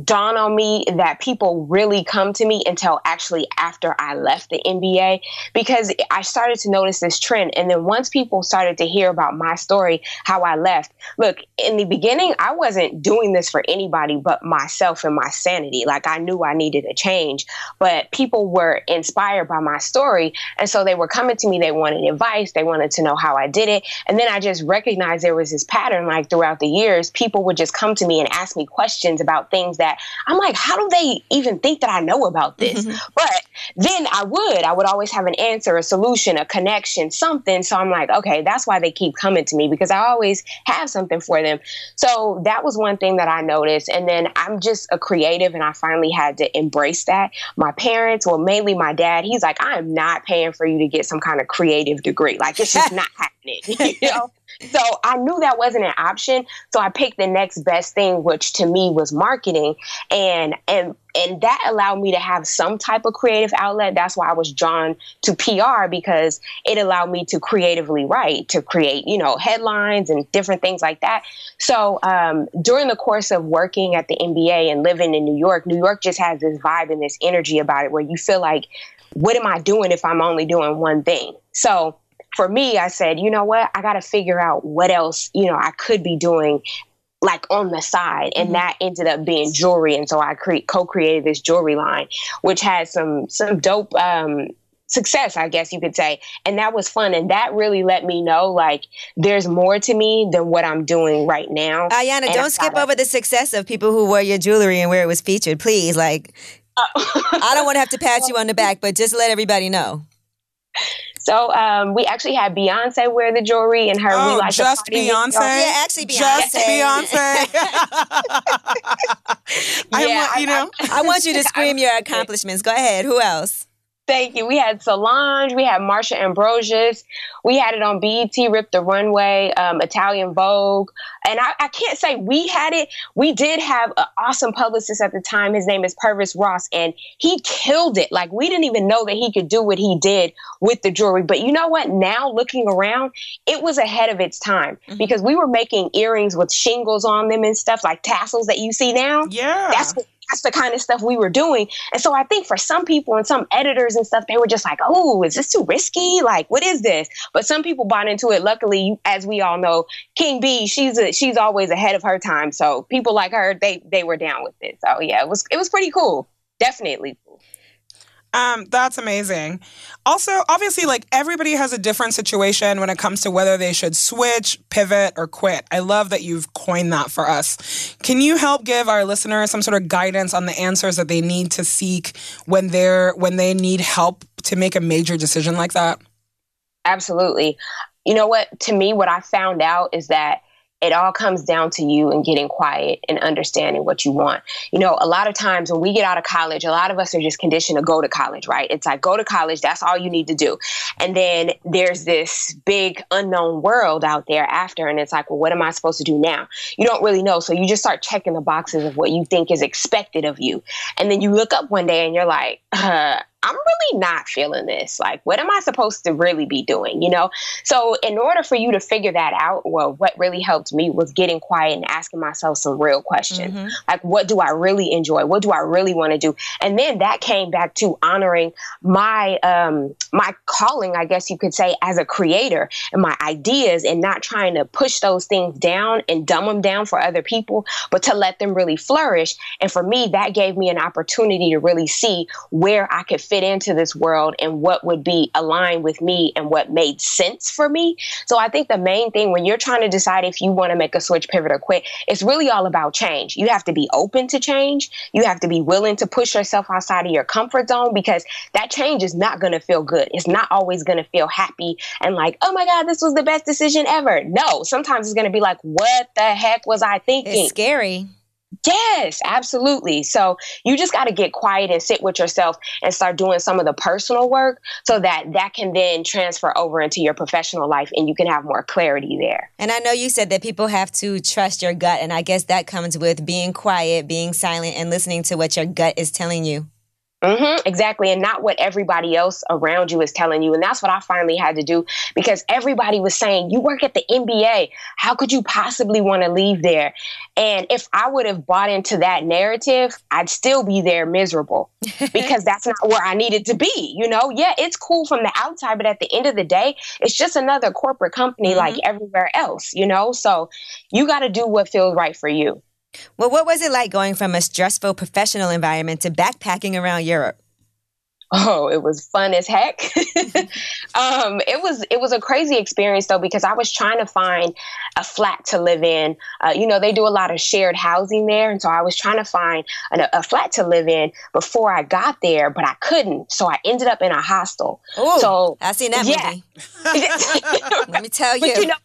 dawn on me that people really come to me until actually after I left the NBA because I started to notice this trend. And then once people started to hear about my story, how I left, look, in the beginning, I wasn't doing this for anybody but myself and my sanity. Like I knew I needed a change, but people were inspired by my story. And so they were coming to me, they wanted advice, they wanted to know how I did it. And then I just recognized there was this pattern like throughout the years, people would just come to me and ask me questions about things that that. I'm like, how do they even think that I know about this? Mm-hmm. But then I would, I would always have an answer, a solution, a connection, something. So I'm like, okay, that's why they keep coming to me because I always have something for them. So that was one thing that I noticed. And then I'm just a creative and I finally had to embrace that. My parents, well, mainly my dad, he's like, I am not paying for you to get some kind of creative degree. Like it's just *laughs* not happening. *laughs* you know? So I knew that wasn't an option. So I picked the next best thing, which to me was marketing. And and and that allowed me to have some type of creative outlet. That's why I was drawn to PR because it allowed me to creatively write, to create, you know, headlines and different things like that. So um, during the course of working at the NBA and living in New York, New York just has this vibe and this energy about it where you feel like, what am I doing if I'm only doing one thing? So for me, I said, you know what? I got to figure out what else, you know, I could be doing like on the side. And mm-hmm. that ended up being jewelry. And so i cre- co-created this jewelry line which had some some dope um success i guess you could say. And that was fun. And that really let me know like there's more to me than what i'm doing right now. Ahyiana and don't skip over the success of people who wore your jewelry and where it was featured please. Like uh, i don't want to have to *laughs* pat you on the back but just let everybody know so um, we actually had Beyonce wear the jewelry, and her oh, we like just Beyonce. Yeah, actually Beyonce. Just Beyonce. *laughs* *laughs* yeah, I, you know, I, I, want you to *laughs* scream your accomplishments. Go ahead. Who else? Thank you. We had Solange, we had Marsha Ambrosius, we had it on BET, Rip the Runway, um, Italian Vogue. And I, I, can't say we had it. We did have an awesome publicist at the time. His name is Purvis Ross, and he killed it. Like, we didn't even know that he could do what he did with the jewelry. But you know what? Now looking around, it was ahead of its time mm-hmm. because we were making earrings with shingles on them and stuff like tassels that you see now. Yeah. That's what that's the kind of stuff we were doing. And so I think for some people and some editors and stuff, they were just like, oh, is this too risky? Like, what is this? But some people bought into it. Luckily, as we all know, King B, she's a, she's always ahead of her time. So people like her, they they were down with it. So yeah, it was it was pretty cool. Definitely um, that's amazing. Also, obviously, like everybody has a different situation when it comes to whether they should switch, pivot, or quit. I love that you've coined that for us. Can you help give our listeners some sort of guidance on the answers that they need to seek when they're when they need help to make a major decision like that? Absolutely. You know what? To me, what I found out is that it all comes down to you and getting quiet and understanding what you want. You know, a lot of times when we get out of college, a lot of us are just conditioned to go to college, right? It's like go to college, that's all you need to do. And then there's this big unknown world out there after, and it's like, well, what am I supposed to do now? You don't really know. So you just start checking the boxes of what you think is expected of you. And then you look up one day and you're like, *sighs* uh, I'm really not feeling this. Like, what am I supposed to really be doing? You know? So, in order for you to figure that out, well, what really helped me was getting quiet and asking myself some real questions. Mm-hmm. Like, what do I really enjoy? What do I really want to do? And then that came back to honoring my um my calling, I guess you could say, as a creator and my ideas and not trying to push those things down and dumb them down for other people, but to let them really flourish. And for me, that gave me an opportunity to really see where I could fit into this world and what would be aligned with me and what made sense for me. So I think the main thing when you're trying to decide if you want to make a switch, pivot, or quit, it's really all about change. You have to be open to change. You have to be willing to push yourself outside of your comfort zone because that change is not going to feel good. It's not always going to feel happy and like, oh my God, this was the best decision ever. No, sometimes it's going to be like, what the heck was I thinking? It's scary. Yes, absolutely. So you just got to get quiet and sit with yourself and start doing some of the personal work so that that can then transfer over into your professional life and you can have more clarity there. And I know you said that people have to trust your gut. And I guess that comes with being quiet, being silent, and listening to what your gut is telling you. Mm-hmm, exactly. And not what everybody else around you is telling you. And that's what I finally had to do because everybody was saying, You work at the NBA. How could you possibly want to leave there? And if I would have bought into that narrative, I'd still be there miserable because that's not where I needed to be. You know, yeah, it's cool from the outside, but at the end of the day, it's just another corporate company mm-hmm. like everywhere else, you know? So you got to do what feels right for you. Well, what was it like going from a stressful professional environment to backpacking around Europe? Oh, it was fun as heck. *laughs* *laughs* um, it was it was a crazy experience though because I was trying to find a flat to live in. Uh, you know, they do a lot of shared housing there, and so I was trying to find a, a flat to live in before I got there, but I couldn't. So I ended up in a hostel. Ooh, so I seen that yeah. movie. *laughs* Let me tell you. But you know,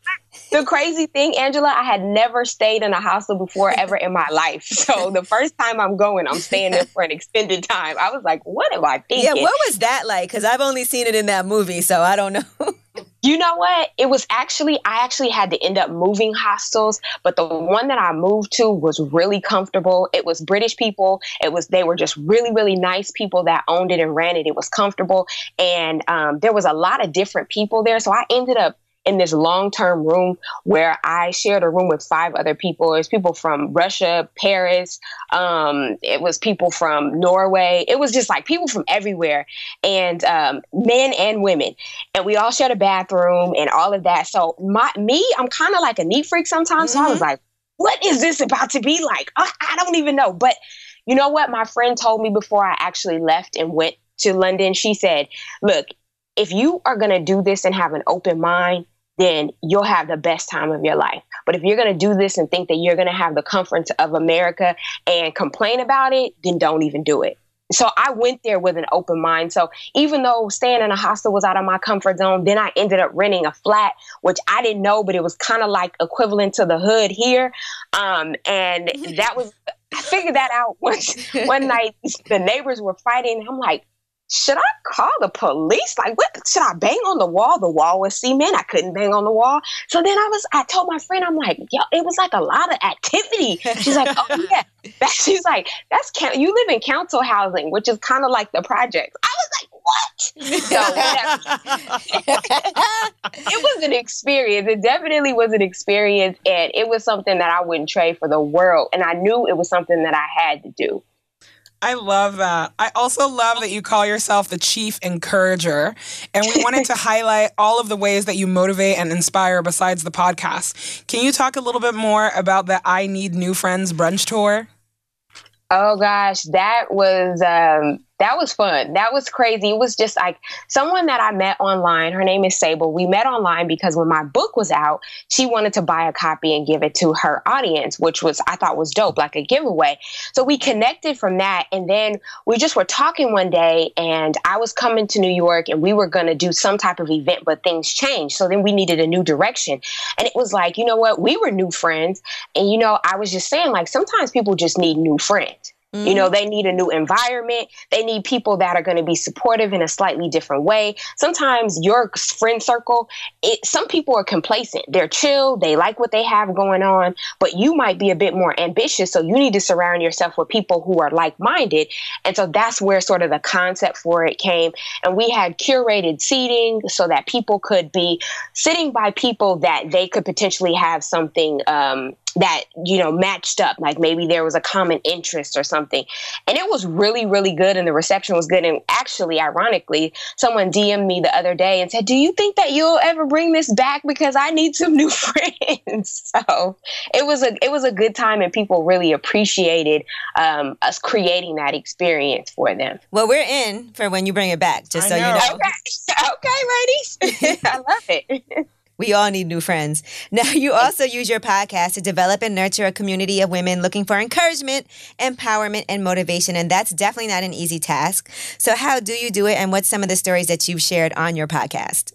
the crazy thing, Angela, I had never stayed in a hostel before ever in my life. *laughs* So the first time I'm going, I'm staying there for an extended time. I was like, what am I thinking? Yeah, what was that like? Because I've only seen it in that movie, so I don't know. *laughs* You know what? It was actually, I actually had to end up moving hostels, but the one that I moved to was really comfortable. It was British people. It was, they were just really, really nice people that owned it and ran it. It was comfortable. And um, there was a lot of different people there. So I ended up in this long term room where I shared a room with five other people. It was people from Russia, Paris, um, it was people from Norway. It was just like people from everywhere, and um, men and women. And we all shared a bathroom and all of that. So, my me, I'm kind of like a neat freak sometimes. Mm-hmm. So I was mm-hmm. like, what is this about to be like? I, I don't even know. But you know what? My friend told me before I actually left and went to London, she said, look, if you are going to do this and have an open mind, then you'll have the best time of your life. But if you're going to do this and think that you're going to have the comforts of America and complain about it, then don't even do it. So I went there with an open mind. So even though staying in a hostel was out of my comfort zone, then I ended up renting a flat, which I didn't know, but it was kind of like equivalent to the hood here. Um, and that was, I figured that out *laughs* once one *laughs* night. The neighbors were fighting. I'm like, should I call the police? Like, what should I bang on the wall? The wall was cement. I couldn't bang on the wall. So then I was, I told my friend, I'm like, yo, it was like a lot of activity. She's like, oh yeah. *laughs* That, she's like, that's you live in council housing, which is kind of like the project. I was like, what? So it was an experience. It definitely was an experience, and it was something that I wouldn't trade for the world. And I knew it was something that I had to do. I love that. I also love that you call yourself the chief encourager. And we wanted to *laughs* highlight all of the ways that you motivate and inspire besides the podcast. Can you talk a little bit more about the I Need New Friends brunch tour? Oh gosh, that was um that was fun. That was crazy. It was just like someone that I met online. Her name is Sable. We met online because when my book was out, she wanted to buy a copy and give it to her audience, which was I thought was dope, like a giveaway. So we connected from that, and then we just were talking one day, and I was coming to New York, and we were going to do some type of event, but things changed. So then we needed a new direction, and it was like, you know what? We were new friends, and you know, I was just saying like sometimes people just need new friends. Mm-hmm. You know, mm-hmm. they need a new environment. They need people that are going to be supportive in a slightly different way. Sometimes your friend circle, it, some people are complacent. They're chill. They like what they have going on, but you might be a bit more ambitious. So you need to surround yourself with people who are like minded. And so that's where sort of the concept for it came. And we had curated seating so that people could be sitting by people that they could potentially have something um, that you know matched up like maybe there was a common interest or something. And it was really really good and the reception was good. And actually ironically someone dm'd me the other day and said do you think that you'll ever bring this back? Because i need some new *laughs* friends. *laughs* So it was a it was a good time and people really appreciated um, us creating that experience for them. Well we're in for when you bring it back just I so know. you know. Okay. *laughs* Okay ladies. I love it we all need new friends. *laughs* Now, you also use your podcast to develop and nurture a community of women looking for encouragement, empowerment, and motivation. And that's definitely not an easy task. So, how do you do it? And what's some of the stories that you've shared on your podcast?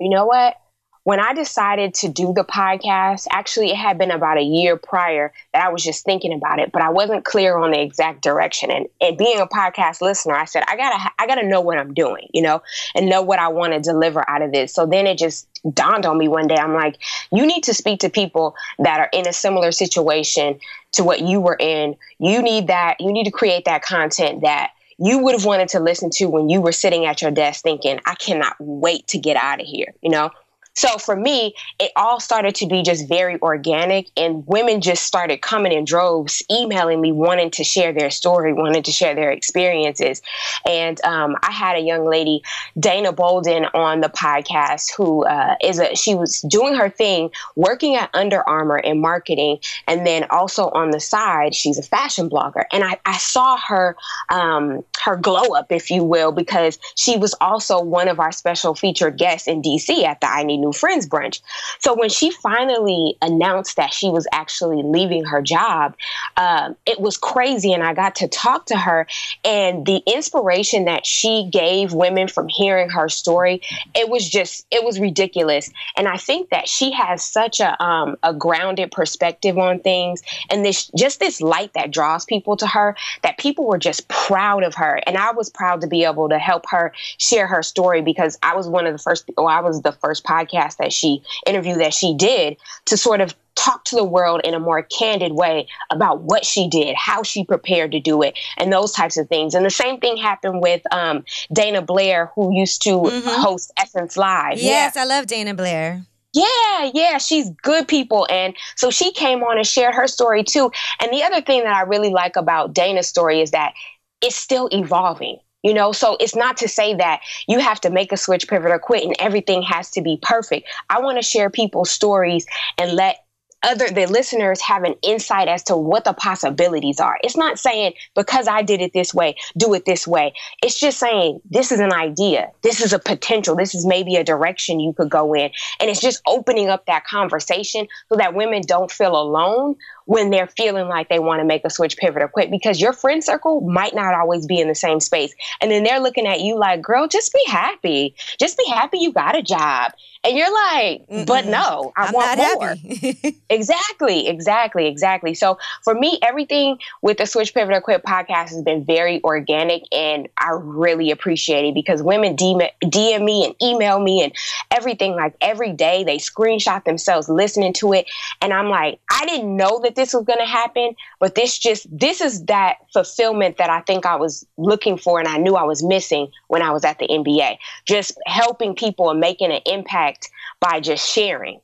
You know what? When I decided to do the podcast, actually, it had been about a year prior that I was just thinking about it, but I wasn't clear on the exact direction. And, and being a podcast listener, I said, I gotta, I gotta know what I'm doing, you know, and know what I want to deliver out of this. So then it just dawned on me one day. I'm like, you need to speak to people that are in a similar situation to what you were in. You need that. You need to create that content that you would have wanted to listen to when you were sitting at your desk thinking, I cannot wait to get out of here, you know? So for me, it all started to be just very organic, and women just started coming in droves, emailing me, wanting to share their story, wanting to share their experiences. And um, I had a young lady, Dana Bolden, on the podcast who uh, is a she was doing her thing, working at Under Armour in marketing, and then also on the side, she's a fashion blogger. And I, I saw her um, her glow up, if you will, because she was also one of our special featured guests in DC at the I Need New Friends brunch. So when she finally announced that she was actually leaving her job, um, it was crazy. And I got to talk to her, and the inspiration that she gave women from hearing her story, it was just, it was ridiculous. And I think that she has such a, um, a grounded perspective on things and this, just this light that draws people to her that people were just proud of her. And I was proud to be able to help her share her story because I was one of the first, or I was the first podcast that she interview that she did to sort of talk to the world in a more candid way about what she did, how she prepared to do it, and those types of things. And the same thing happened with um, Dana Blair, who used to mm-hmm. host Essence Live. Yes, yeah. I love Dana Blair. Yeah, yeah, she's good people. And so she came on and shared her story too. And the other thing that I really like about Dana's story is that it's still evolving. You know, so it's not to say that you have to make a switch, pivot, or quit and everything has to be perfect. I want to share people's stories and let other the listeners have an insight as to what the possibilities are. It's not saying because I did it this way, do it this way. It's just saying this is an idea. This is a potential. This is maybe a direction you could go in. And it's just opening up that conversation so that women don't feel alone when they're feeling like they want to make a switch, pivot, or quit because your friend circle might not always be in the same space. And then they're looking at you like, girl, just be happy. Just be happy you got a job. And you're like, but Mm-mm. no, I I'm want more. *laughs* exactly, exactly, exactly. So for me, everything with the Switch Pivot or Quit podcast has been very organic, and I really appreciate it because women DM, DM me and email me and everything like every day. They screenshot themselves listening to it, and I'm like, I didn't know that this was going to happen, but this just this is that fulfillment that I think I was looking for, and I knew I was missing when I was at the NBA. Just helping people and making an impact by just sharing.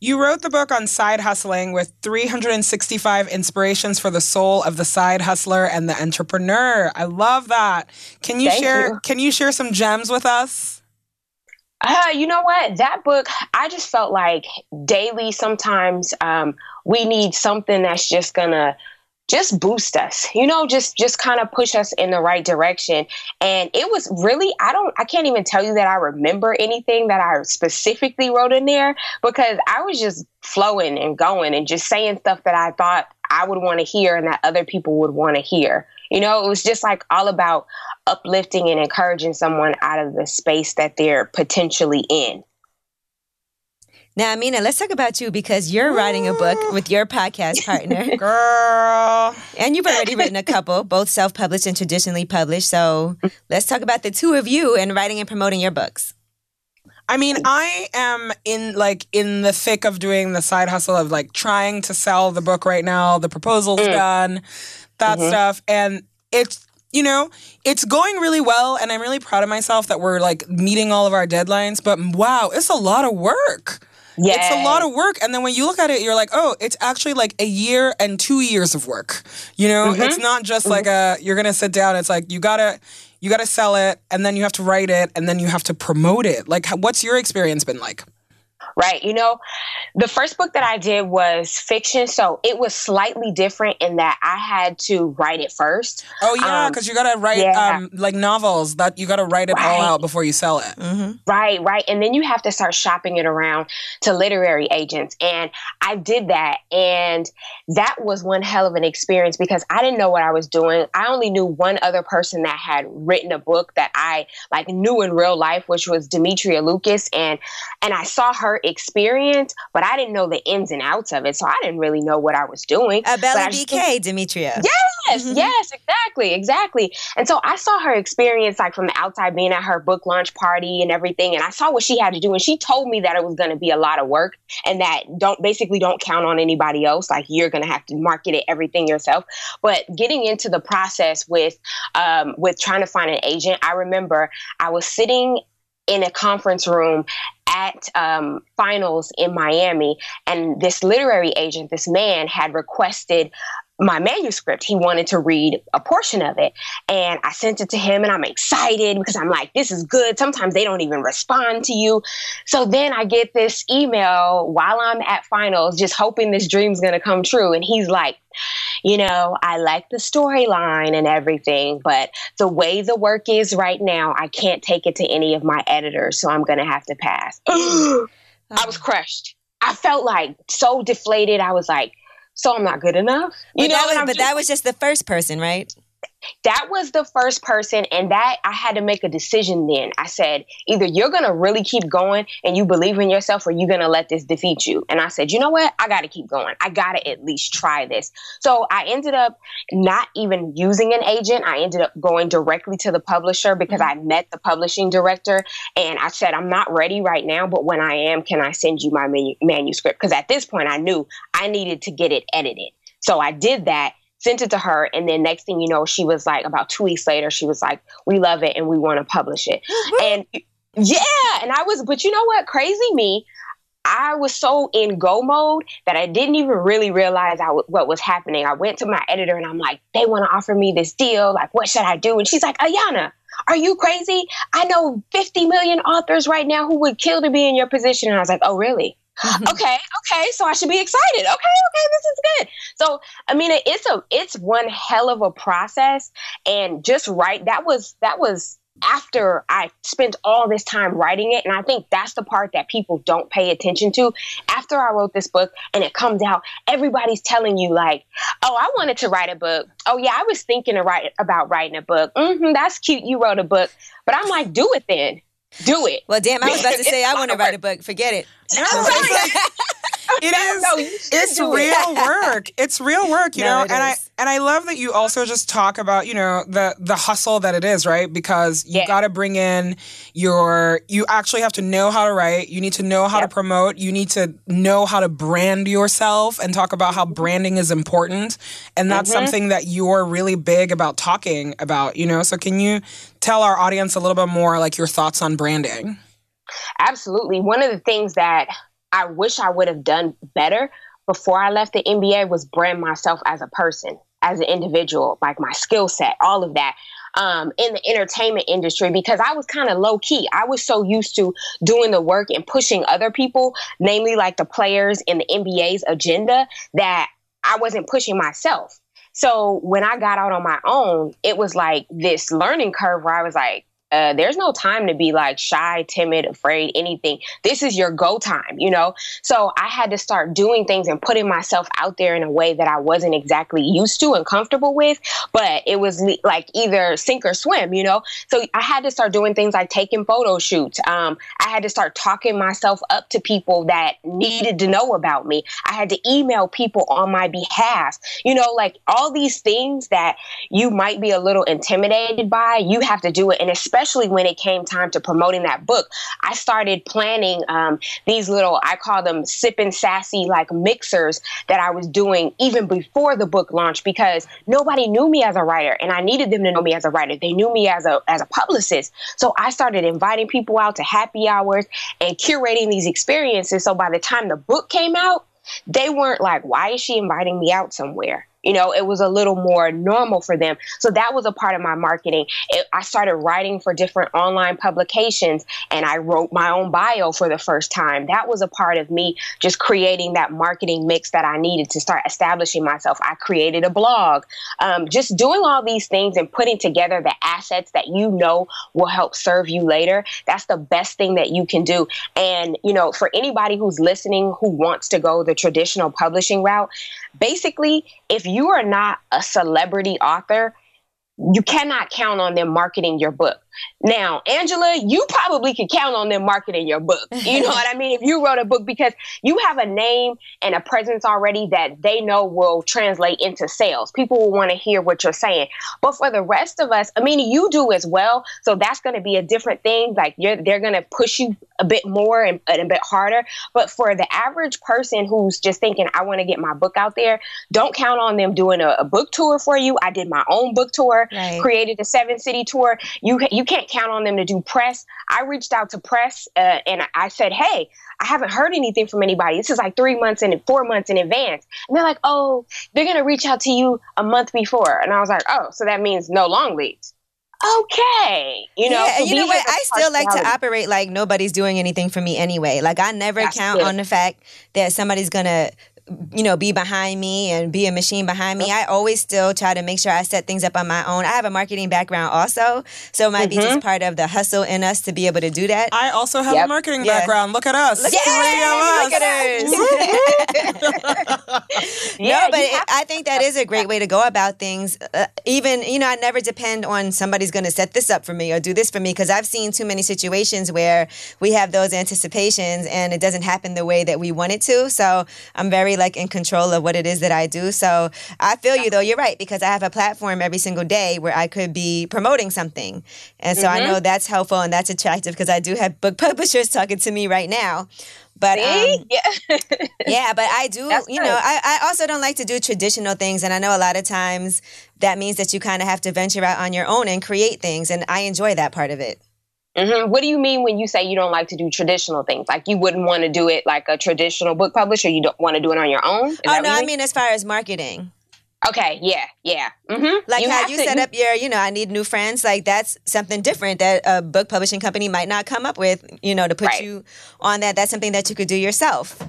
You wrote the book on side hustling with 365 inspirations for the soul of the side hustler and the entrepreneur. I love that. Can you Thank share you. can you share some gems with us? Uh, you know what? That book, I just felt like daily sometimes um, we need something that's just gonna just boost us you know just just kind of push us in the right direction and it was really i don't i can't even tell you that i remember anything that i specifically wrote in there because i was just flowing and going and just saying stuff that i thought i would want to hear and that other people would want to hear you know it was just like all about uplifting and encouraging someone out of the space that they're potentially in now, Amina, let's talk about you because you're writing a book with your podcast partner. *laughs* Girl. And you've already written a couple, both self published and traditionally published. So let's talk about the two of you and writing and promoting your books. I mean, I am in like in the thick of doing the side hustle of like trying to sell the book right now. The proposal's mm. done, that mm-hmm. stuff. And it's you know, it's going really well and I'm really proud of myself that we're like meeting all of our deadlines, but wow, it's a lot of work. Yes. It's a lot of work. And then when you look at it, you're like, oh, it's actually like a year and two years of work. You know, mm-hmm. it's not just mm-hmm. like a, you're going to sit down. It's like, you got to, you got to sell it and then you have to write it and then you have to promote it. Like, what's your experience been like? Right? You know, the first book that I did was fiction, so it was slightly different in that I had to write it first. Oh yeah, because um, you gotta write yeah. um, like novels that you gotta write it right. all out before you sell it. Mm-hmm. Right, right, and then you have to start shopping it around to literary agents, and I did that, and that was one hell of an experience because I didn't know what I was doing. I only knew one other person that had written a book that I like knew in real life, which was Demetria Lucas, and and I saw her experience, but I didn't know the ins and outs of it. So I didn't really know what I was doing. A Belly BK, Demetria. Yes, mm-hmm. yes, exactly, exactly. And so I saw her experience like from the outside being at her book launch party and everything. And I saw what she had to do. And she told me that it was going to be a lot of work and that don't basically don't count on anybody else. Like you're going to have to market it, everything yourself. But getting into the process with, um, with trying to find an agent, I remember I was sitting in a conference room at um, finals in Miami, and this literary agent, this man, had requested my manuscript. He wanted to read a portion of it. And I sent it to him and I'm excited because I'm like, this is good. Sometimes they don't even respond to you. So then I get this email while I'm at finals, just hoping this dream's to come true. And he's like, you know, I like the storyline and everything, but the way the work is right now, I can't take it to any of my editors. So I'm going to have to pass. *gasps* I was crushed. I felt like so deflated. I was like, so I'm not good enough. You but know, that was, but just, that was just the first person, right? That was the first person and that i had to make a decision then. I said either you're gonna really keep going and you believe in yourself or you're gonna let this defeat you. And i said you know what? I gotta keep going. I gotta at least try this. So i ended up not even using an agent. I ended up going directly to the publisher because mm-hmm. i met the publishing director and i said i'm not ready right now but when i am can i send you my manu- manuscript? Because at this point i knew i needed to get it edited. So i did that sent it to her and then next thing you know she was like about two weeks later she was like we love it and we want to publish it *gasps* and yeah and i was but you know what crazy me I was so in go mode that I didn't even really realize what was happening. I went to my editor and I'm like, they want to offer me this deal. Like, what should I do? And she's like, Ahyiana, are you crazy? I know 50 million authors right now who would kill to be in your position. And I was like, oh, really? *gasps* okay, okay, so I should be excited. Okay, okay, this is good. So, I mean, it's a it's one hell of a process, and just right that was that was after I spent all this time writing it. And I think that's the part that people don't pay attention to. After I wrote this book and it comes out, everybody's telling you, like, oh, I wanted to write a book. Oh, yeah, I was thinking to write, about writing a book. Mm-hmm, that's cute. You wrote a book. But I'm like, do it then do it. Well, damn, I was about to say I want to write a book. Forget it. No, *laughs* *laughs* it is. No, it's real work. It's real work, you no, know. And I and I love that you also just talk about you know the the hustle that it is, right? Because you yeah. got to bring in your. You actually have to know how to write. You need to know how yep. to promote. You need to know how to brand yourself and talk about how branding is important. And that's mm-hmm. something that you're really big about talking about. You know. So can you tell our audience a little bit more, like your thoughts on branding? Absolutely. One of the things that I wish I would have done better before I left the NBA was brand myself as a person, as an individual, like my skill set, all of that. Um, in the entertainment industry because I was kind of low key. I was so used to doing the work and pushing other people, namely like the players in the NBA's agenda, that I wasn't pushing myself. So when I got out on my own, it was like this learning curve where I was like, uh, there's no time to be like shy, timid, afraid, anything. This is your go time, you know? So I had to start doing things and putting myself out there in a way that I wasn't exactly used to and comfortable with, but it was le- like either sink or swim, you know? So I had to start doing things like taking photo shoots. Um, I had to start talking myself up to people that needed to know about me. I had to email people on my behalf, you know, like all these things that you might be a little intimidated by, you have to do it. And especially especially when it came time to promoting that book, I started planning um, these little, I call them sipping sassy like mixers that I was doing even before the book launched because nobody knew me as a writer and I needed them to know me as a writer. They knew me as a, as a publicist. So I started inviting people out to happy hours and curating these experiences. So by the time the book came out, they weren't like, why is she inviting me out somewhere? You know, it was a little more normal for them. So that was a part of my marketing. It, I started writing for different online publications and I wrote my own bio for the first time. That was a part of me just creating that marketing mix that I needed to start establishing myself. I created a blog, um, just doing all these things and putting together the assets that you know will help serve you later. That's the best thing that you can do. And, you know, for anybody who's listening who wants to go the traditional publishing route, basically, if you are not a celebrity author, you cannot count on them marketing your book. Now, Angela, you probably could count on them marketing your book. You know what I mean? If you wrote a book because you have a name and a presence already that they know will translate into sales. People will want to hear what you're saying. But for the rest of us, I mean, you do as well. So that's going to be a different thing. Like they're going to push you a bit more and, and, a bit harder. But for the average person who's just thinking, I want to get my book out there, don't count on them doing a, a book tour for you. I did my own book tour, right. created a seven city tour. You you can't count on them to do press. I reached out to press uh, and I said, hey, I haven't heard anything from anybody. This is like three months and four months in advance. And they're like, oh, they're going to reach out to you a month before. And I was like, oh, so that means no long leads okay. You know, yeah, so you know what? I still like to operate like nobody's doing anything for me anyway. Like I never That's count on the fact that somebody's gonna you know, be behind me and be a machine behind me. I always still try to make sure I set things up on my own. I have a marketing background also, so it might mm-hmm. be just part of the hustle in us to be able to do that. I also have yep. a marketing yeah. background. Look at us. Look, Three of us. Look at us. *laughs* yeah, no, but it, I think that is a great way to go about things. Uh, even, you know, I never depend on somebody's going to set this up for me or do this for me because I've seen too many situations where we have those anticipations and it doesn't happen the way that we want it to. So I'm very like in control of what it is that I do. So I feel you though. You're right because I have a platform every single day where I could be promoting something, and so mm-hmm. I know that's helpful and that's attractive because I do have book *laughs* publishers talking to me right now. But um, yeah, *laughs* yeah, but I do, That's you know, I, I also don't like to do traditional things, and I know a lot of times that means that you kind of have to venture out on your own and create things, and I enjoy that part of it. Mm-hmm. What do you mean when you say you don't like to do traditional things? Like you wouldn't want to do it like a traditional book publisher? You don't want to do it on your own? Is oh no, I mean as far as marketing. Okay, yeah, yeah. Mm-hmm. Like you how you to, set up your, you know, I need new friends. Like that's something different that a book publishing company might not come up with. You know, to put right. you on that. That's something that you could do yourself.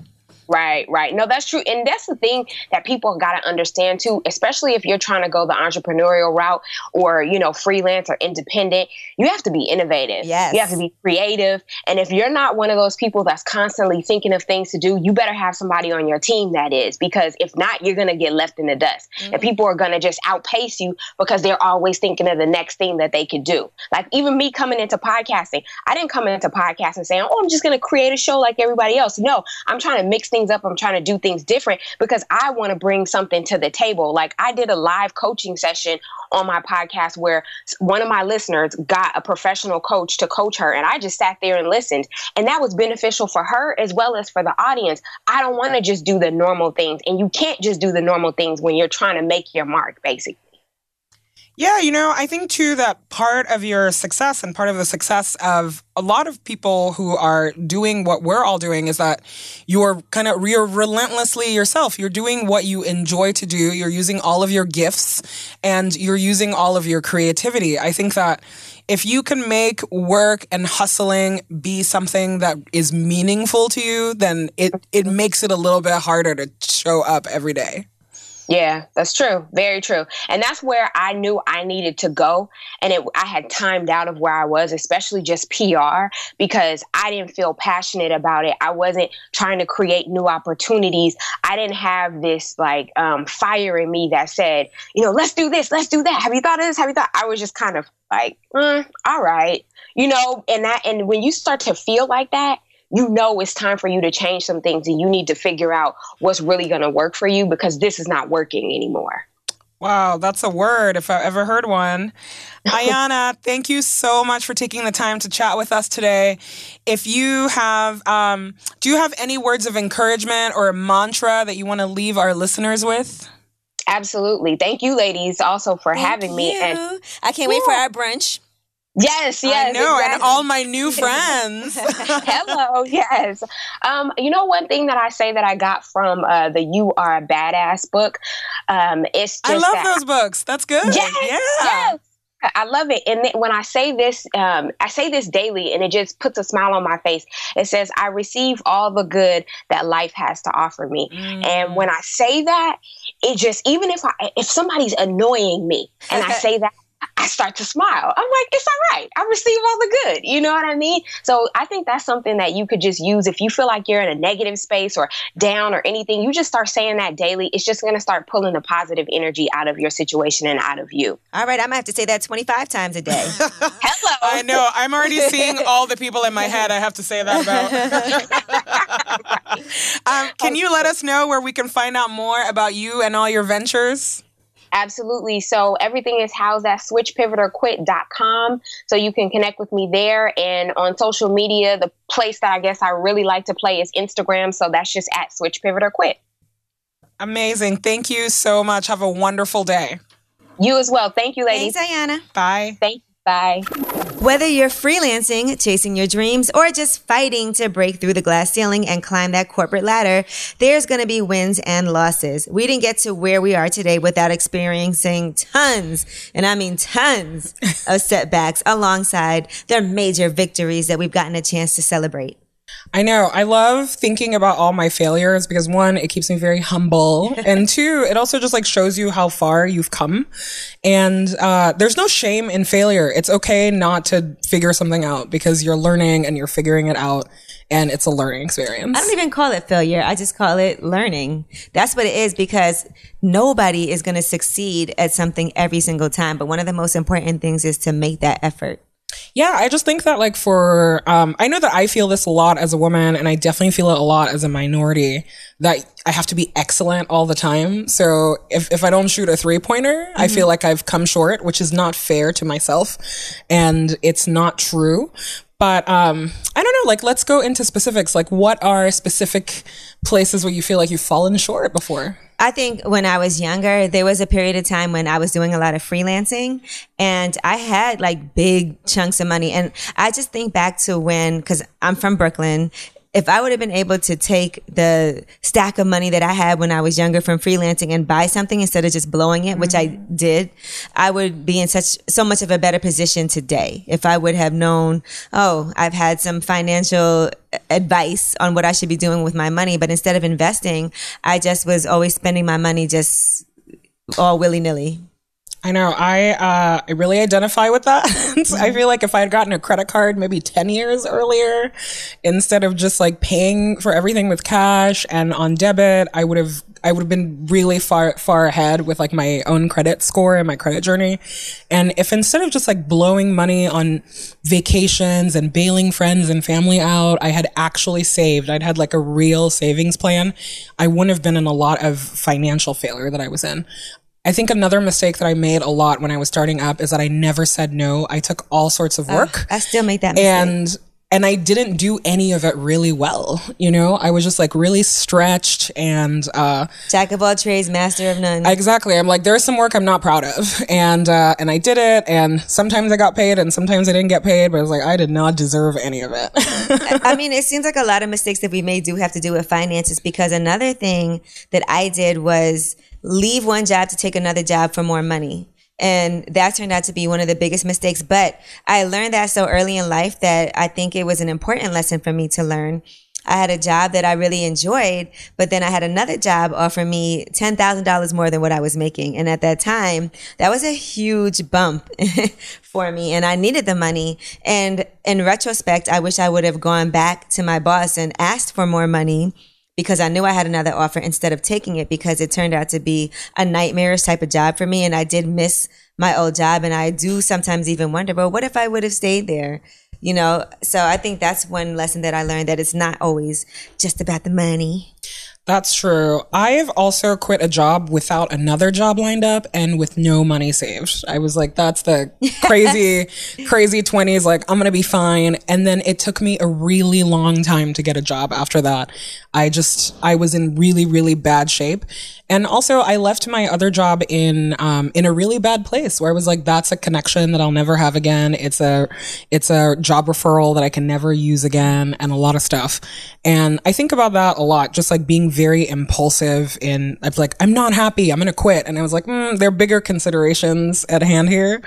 Right, right. No, that's true. And that's the thing that people got to understand too, especially if you're trying to go the entrepreneurial route or, you know, freelance or independent. You have to be innovative. Yes. You have to be creative. And if you're not one of those people that's constantly thinking of things to do, you better have somebody on your team that is, because if not, you're going to get left in the dust. Mm-hmm. And people are going to just outpace you because they're always thinking of the next thing that they could do. Like even me coming into podcasting, I didn't come into podcasting saying, oh, I'm just going to create a show like everybody else. No, I'm trying to mix things things up. I'm trying to do things different because I want to bring something to the table. Like I did a live coaching session on my podcast where one of my listeners got a professional coach to coach her and I just sat there and listened and that was beneficial for her as well as for the audience. I don't want to just do the normal things and you can't just do the normal things when you're trying to make your mark basically. Yeah, you know, I think too that part of your success and part of the success of a lot of people who are doing what we're all doing is that you're kind of you're relentlessly yourself. You're doing what you enjoy to do. You're using all of your gifts and you're using all of your creativity. I think that if you can make work and hustling be something that is meaningful to you, then it it makes it a little bit harder to show up every day. Yeah, that's true. Very true. And that's where I knew I needed to go. And it, I had timed out of where I was, especially just PR, because I didn't feel passionate about it. I wasn't trying to create new opportunities. I didn't have this like um, fire in me that said, you know, let's do this, let's do that. Have you thought of this? Have you thought? I was just kind of like, mm, all right, you know, and that, and when you start to feel like that, you know it's time for you to change some things and you need to figure out what's really going to work for you because this is not working anymore. Wow, that's a word if I ever heard one. *laughs* Ahyiana, thank you so much for taking the time to chat with us today. If you have, um, do you have any words of encouragement or a mantra that you want to leave our listeners with? Absolutely. Thank you, ladies, also for thank having you. me. And I can't yeah. wait for our brunch. Yes, yes. I know, exactly. and all my new friends. *laughs* Hello, yes. Um, you know, one thing that I say that I got from uh, the "You Are a Badass" book. Um, it's I love those books. That's good. Yes, yeah. Yes. I love it. And when I say this, um, I say this daily and it just puts a smile on my face. It says, I receive all the good that life has to offer me. Mm. And when I say that, it just, even if I, if somebody's annoying me and I *laughs* say that, I start to smile. I'm like, it's all right. I receive all the good. You know what I mean? So I think that's something that you could just use if you feel like you're in a negative space or down or anything. You just start saying that daily. It's just going to start pulling the positive energy out of your situation and out of you. All right. I'm going to have to say that 25 times a day. *laughs* Hello. I know. I'm already seeing all the people in my head I have to say that about. *laughs* um, can you let us know where we can find out more about you and all your ventures? Absolutely. So everything is housed at switchpivotorquit.com. So you can connect with me there. And on social media, the place that I guess I really like to play is Instagram. So that's just at Switch Pivot or Quit. Amazing. Thank you so much. Have a wonderful day. You as well. Thank you, ladies. Thanks, Ahyiana. Bye. Thank you. Bye. Whether you're freelancing, chasing your dreams, or just fighting to break through the glass ceiling and climb that corporate ladder, there's going to be wins and losses. We didn't get to where we are today without experiencing tons, and I mean tons of *laughs* setbacks alongside their major victories that we've gotten a chance to celebrate. I know. I love thinking about all my failures because one, it keeps me very humble. *laughs* and two, it also just like shows you how far you've come. And uh, there's no shame in failure. It's okay not to figure something out because you're learning and you're figuring it out. And it's a learning experience. I don't even call it failure. I just call it learning. That's what it is because nobody is going to succeed at something every single time. But one of the most important things is to make that effort. Yeah, I just think that like for um I know that I feel this a lot as a woman and I definitely feel it a lot as a minority that I have to be excellent all the time. So if if I don't shoot a three-pointer, mm-hmm. I feel like I've come short, which is not fair to myself and it's not true. But um I don't know, like let's go into specifics. Like what are specific places where you feel like you've fallen short before? I think when I was younger, there was a period of time when I was doing a lot of freelancing and I had like big chunks of money. And I just think back to when, cause I'm from Brooklyn if I would have been able to take the stack of money that I had when I was younger from freelancing and buy something instead of just blowing it, mm-hmm. which I mm-hmm. did, I would be in such, so much of a better position today. If I would have known, oh, I've had some financial advice on what I should be doing with my money, but instead of investing, I just was always spending my money just all willy nilly. I know. I uh, I really identify with that. *laughs* mm-hmm. I feel like if I had gotten a credit card maybe ten years earlier, instead of just like paying for everything with cash and on debit, I would have I would have been really far far ahead with like my own credit score and my credit journey. And if instead of just like blowing money on vacations and bailing friends and family out, I had actually saved, I'd had like a real savings plan, I wouldn't have been in a lot of financial failure that I was in. I think another mistake that I made a lot when I was starting up is that I never said no. I took all sorts of work. I still make that mistake. And and I didn't do any of it really well. You know, I was just like really stretched and uh jack of all trades, master of none. Exactly. I'm like, there's some work I'm not proud of, and uh, and I did it, and sometimes I got paid, and sometimes I didn't get paid, but I was like, I did not deserve any of it. *laughs* I mean, it seems like a lot of mistakes that we may do have to do with finances because another thing that I did was leave one job to take another job for more money. And that turned out to be one of the biggest mistakes. But I learned that so early in life that I think it was an important lesson for me to learn. I had a job that I really enjoyed, but then I had another job offer me $10,000 more than what I was making. And at that time, that was a huge bump *laughs* for me and I needed the money. And in retrospect, I wish I would have gone back to my boss and asked for more money because I knew I had another offer instead of taking it because it turned out to be a nightmarish type of job for me. And I did miss my old job. And I do sometimes even wonder, well, what if I would have stayed there? You know, so I think that's one lesson that I learned that it's not always just about the money. That's true. I have also quit a job without another job lined up and with no money saved. I was like, that's the *laughs* crazy, crazy 20s. Like, I'm going to be fine. And then it took me a really long time to get a job after that. I just, I was in really, really bad shape. And also I left my other job in, um, in a really bad place where I was like, that's a connection that I'll never have again. It's a, it's a job referral that I can never use again and a lot of stuff. And I think about that a lot, just like being very impulsive in, I'm like, I'm not happy. I'm going to quit. And I was like, mm, there are bigger considerations at hand here.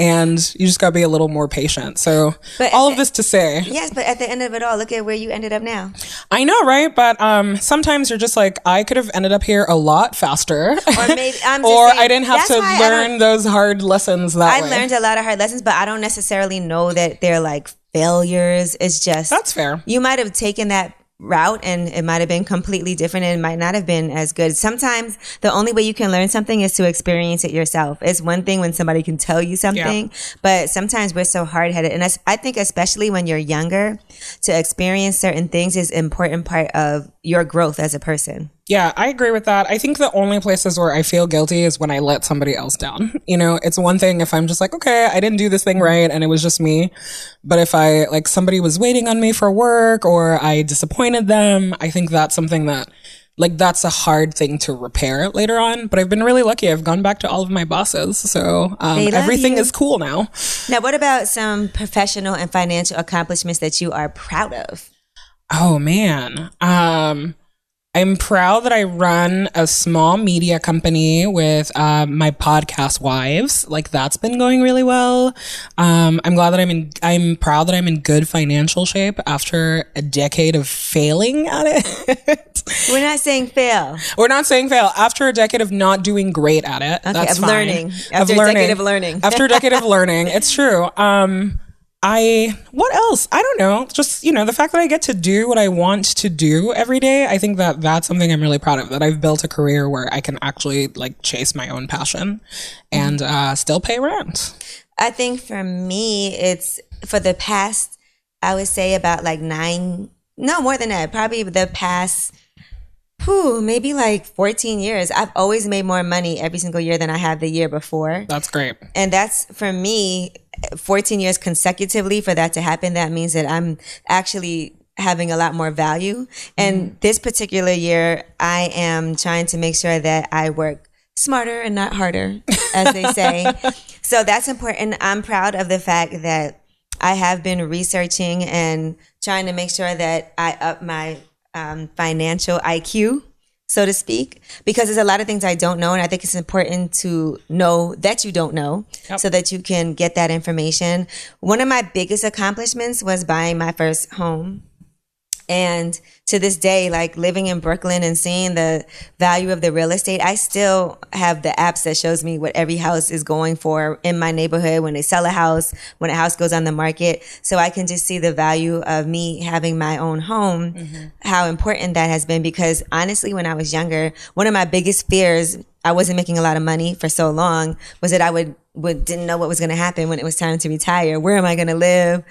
And you just got to be a little more patient. So but all of this to say. Yes, but at the end of it all, look at where you ended up now. I know, right? But, um, sometimes you're just like, I could have ended up here a lot faster. Or maybe I'm *laughs* or saying, I didn't have to learn those hard lessons that I way. learned a lot of hard lessons, but I don't necessarily know that they're like failures. It's just That's fair. You might have taken that route and it might have been completely different and it might not have been as good. Sometimes the only way you can learn something is to experience it yourself. It's one thing when somebody can tell you something, yeah. but sometimes we're so hard headed. And I think especially when you're younger to experience certain things is important part of your growth as a person. Yeah, I agree with that. I think the only places where I feel guilty is when I let somebody else down. *laughs* You know, it's one thing if I'm just like, okay, I didn't do this thing right and it was just me. But if I, like, somebody was waiting on me for work or I disappointed them, I think that's something that like that's a hard thing to repair later on. But I've been really lucky. I've gone back to all of my bosses, so um, everything you. is cool now. Now, what about some professional and financial accomplishments that you are proud of? Oh man. Um I'm proud that I run a small media company with um, my podcast wives. Like that's been going really well. Um, I'm glad that I'm in. I'm proud that I'm in good financial shape after a decade of failing at it. *laughs* We're not saying fail. We're not saying fail. After a decade of not doing great at it, that's of fine. learning. After a decade of learning. after a decade of *laughs* learning, it's true. Um, I what else? I don't know. Just you know, the fact that I get to do what I want to do every day. I think that that's something I'm really proud of. That I've built a career where I can actually like chase my own passion and uh, still pay rent. I think for me, it's for the past, I would say about like nine, no more than that, probably the past, whew, maybe like 14 years. I've always made more money every single year than I had the year before. That's great. And that's for me, 14 years consecutively for that to happen. That means that I'm actually having a lot more value. And this particular year, I am trying to make sure that I work smarter and not harder, as they say. *laughs* so that's important. I'm proud of the fact that I have been researching and trying to make sure that I up my um, financial IQ so to speak, because there's a lot of things I don't know. And I think it's important to know that you don't know so that you can get that information. One of my biggest accomplishments was buying my first home. And to this day, like living in Brooklyn and seeing the value of the real estate, I still have the apps that shows me what every house is going for in my neighborhood when they sell a house, when a house goes on the market. So I can just see the value of me having my own home, mm-hmm. how important that has been. Because honestly, when I was younger, one of my biggest fears, I wasn't making a lot of money for so long, was that I would would didn't know what was going to happen when it was time to retire. Where am I going to live?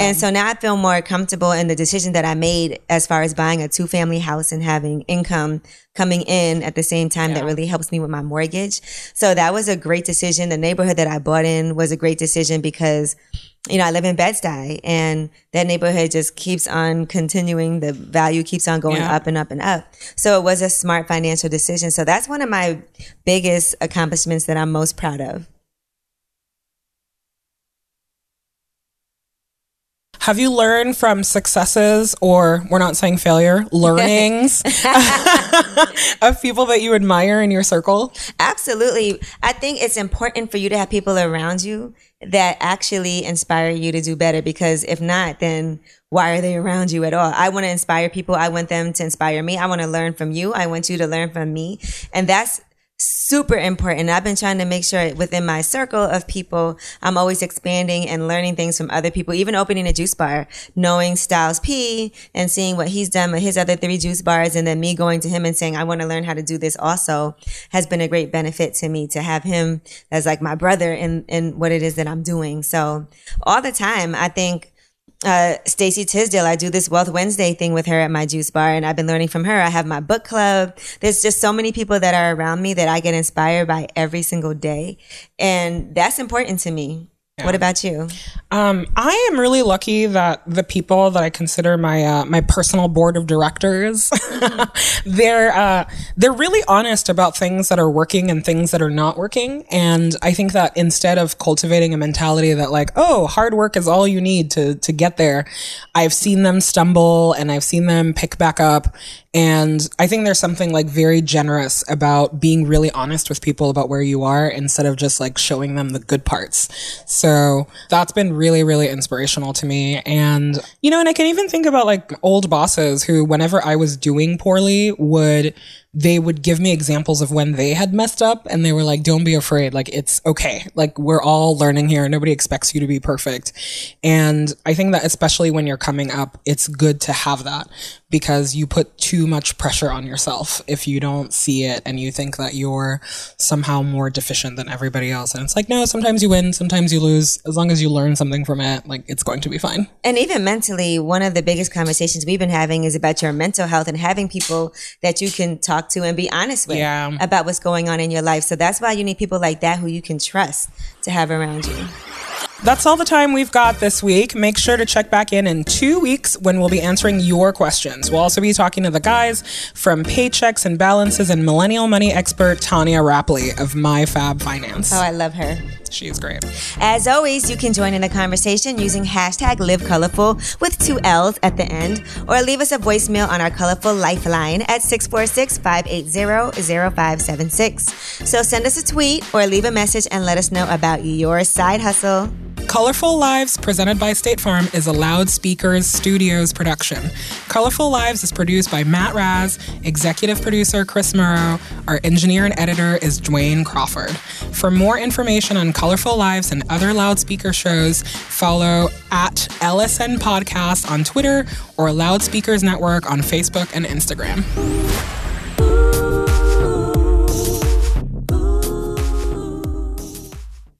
And so now I feel more comfortable in the decision that I made as far as buying a two family house and having income coming in at the same time that really helps me with my mortgage. So that was a great decision. The neighborhood that I bought in was a great decision because you know, I live in Bed-Stuy and that neighborhood just keeps on continuing. The value keeps on going Yeah. up and up and up. So it was a smart financial decision. So that's one of my biggest accomplishments that I'm most proud of. Have you learned from successes or we're not saying failure, *laughs* learnings *laughs* of people that you admire in your circle? Absolutely. I think it's important for you to have people around you that actually inspire you to do better because if not, then why are they around you at all? I want to inspire people. I want them to inspire me. I want to learn from you. I want you to learn from me. And that's super important. I've been trying to make sure within my circle of people, I'm always expanding and learning things from other people, even opening a juice bar, knowing Styles P and seeing what he's done with his other three juice bars. And then me going to him and saying, I want to learn how to do this also has been a great benefit to me to have him as like my brother in, in what it is that I'm doing. So all the time, I think uh, Stacey Tisdale. I do this Wealth Wednesday thing with her at my juice bar, and I've been learning from her. I have my book club. There's just so many people that are around me that I get inspired by every single day, and that's important to me. What about you? Um, I am really lucky that the people that I consider my uh, my personal board of directors, *laughs* they're uh, they're really honest about things that are working and things that are not working. And I think that instead of cultivating a mentality that like, oh, hard work is all you need to to get there, I've seen them stumble and I've seen them pick back up. And I think there's something like very generous about being really honest with people about where you are instead of just like showing them the good parts. So that's been really, really inspirational to me. And, you know, and I can even think about like old bosses who, whenever I was doing poorly, would they would give me examples of when they had messed up and they were like, don't be afraid. Like, it's okay. Like, we're all learning here. Nobody expects you to be perfect. And I think that especially when you're coming up, it's good to have that because you put too much pressure on yourself if you don't see it and you think that you're somehow more deficient than everybody else. And it's like, no, sometimes you win, sometimes you lose. As long as you learn something from it, like, it's going to be fine. And even mentally, one of the biggest conversations we've been having is about your mental health and having people that you can talk to and be honest with Yeah. about what's going on in your life. So that's why you need people like that who you can trust to have around you. That's all the time we've got this week. Make sure to check back in in two weeks when we'll be answering your questions. We'll also be talking to the guys from Paychecks and Balances and millennial money expert Tonya Rapley of MyFab Finance. Oh, I love her. She's great. As always, you can join in the conversation using hashtag Live Colorful with two L's at the end, or leave us a voicemail on our Colorful Lifeline at 646 580 0576. So send us a tweet or leave a message and let us know about your side hustle. Color Full Lives, presented by State Farm, is a Loudspeakers Studios production. Color Full Lives is produced by Matt Raz, executive producer Chris Morrow. Our engineer and editor is Dwayne Crawford. For more information on Color Full Lives and other loudspeaker shows, follow at LSN Podcast on Twitter or Loudspeakers Network on Facebook and Instagram.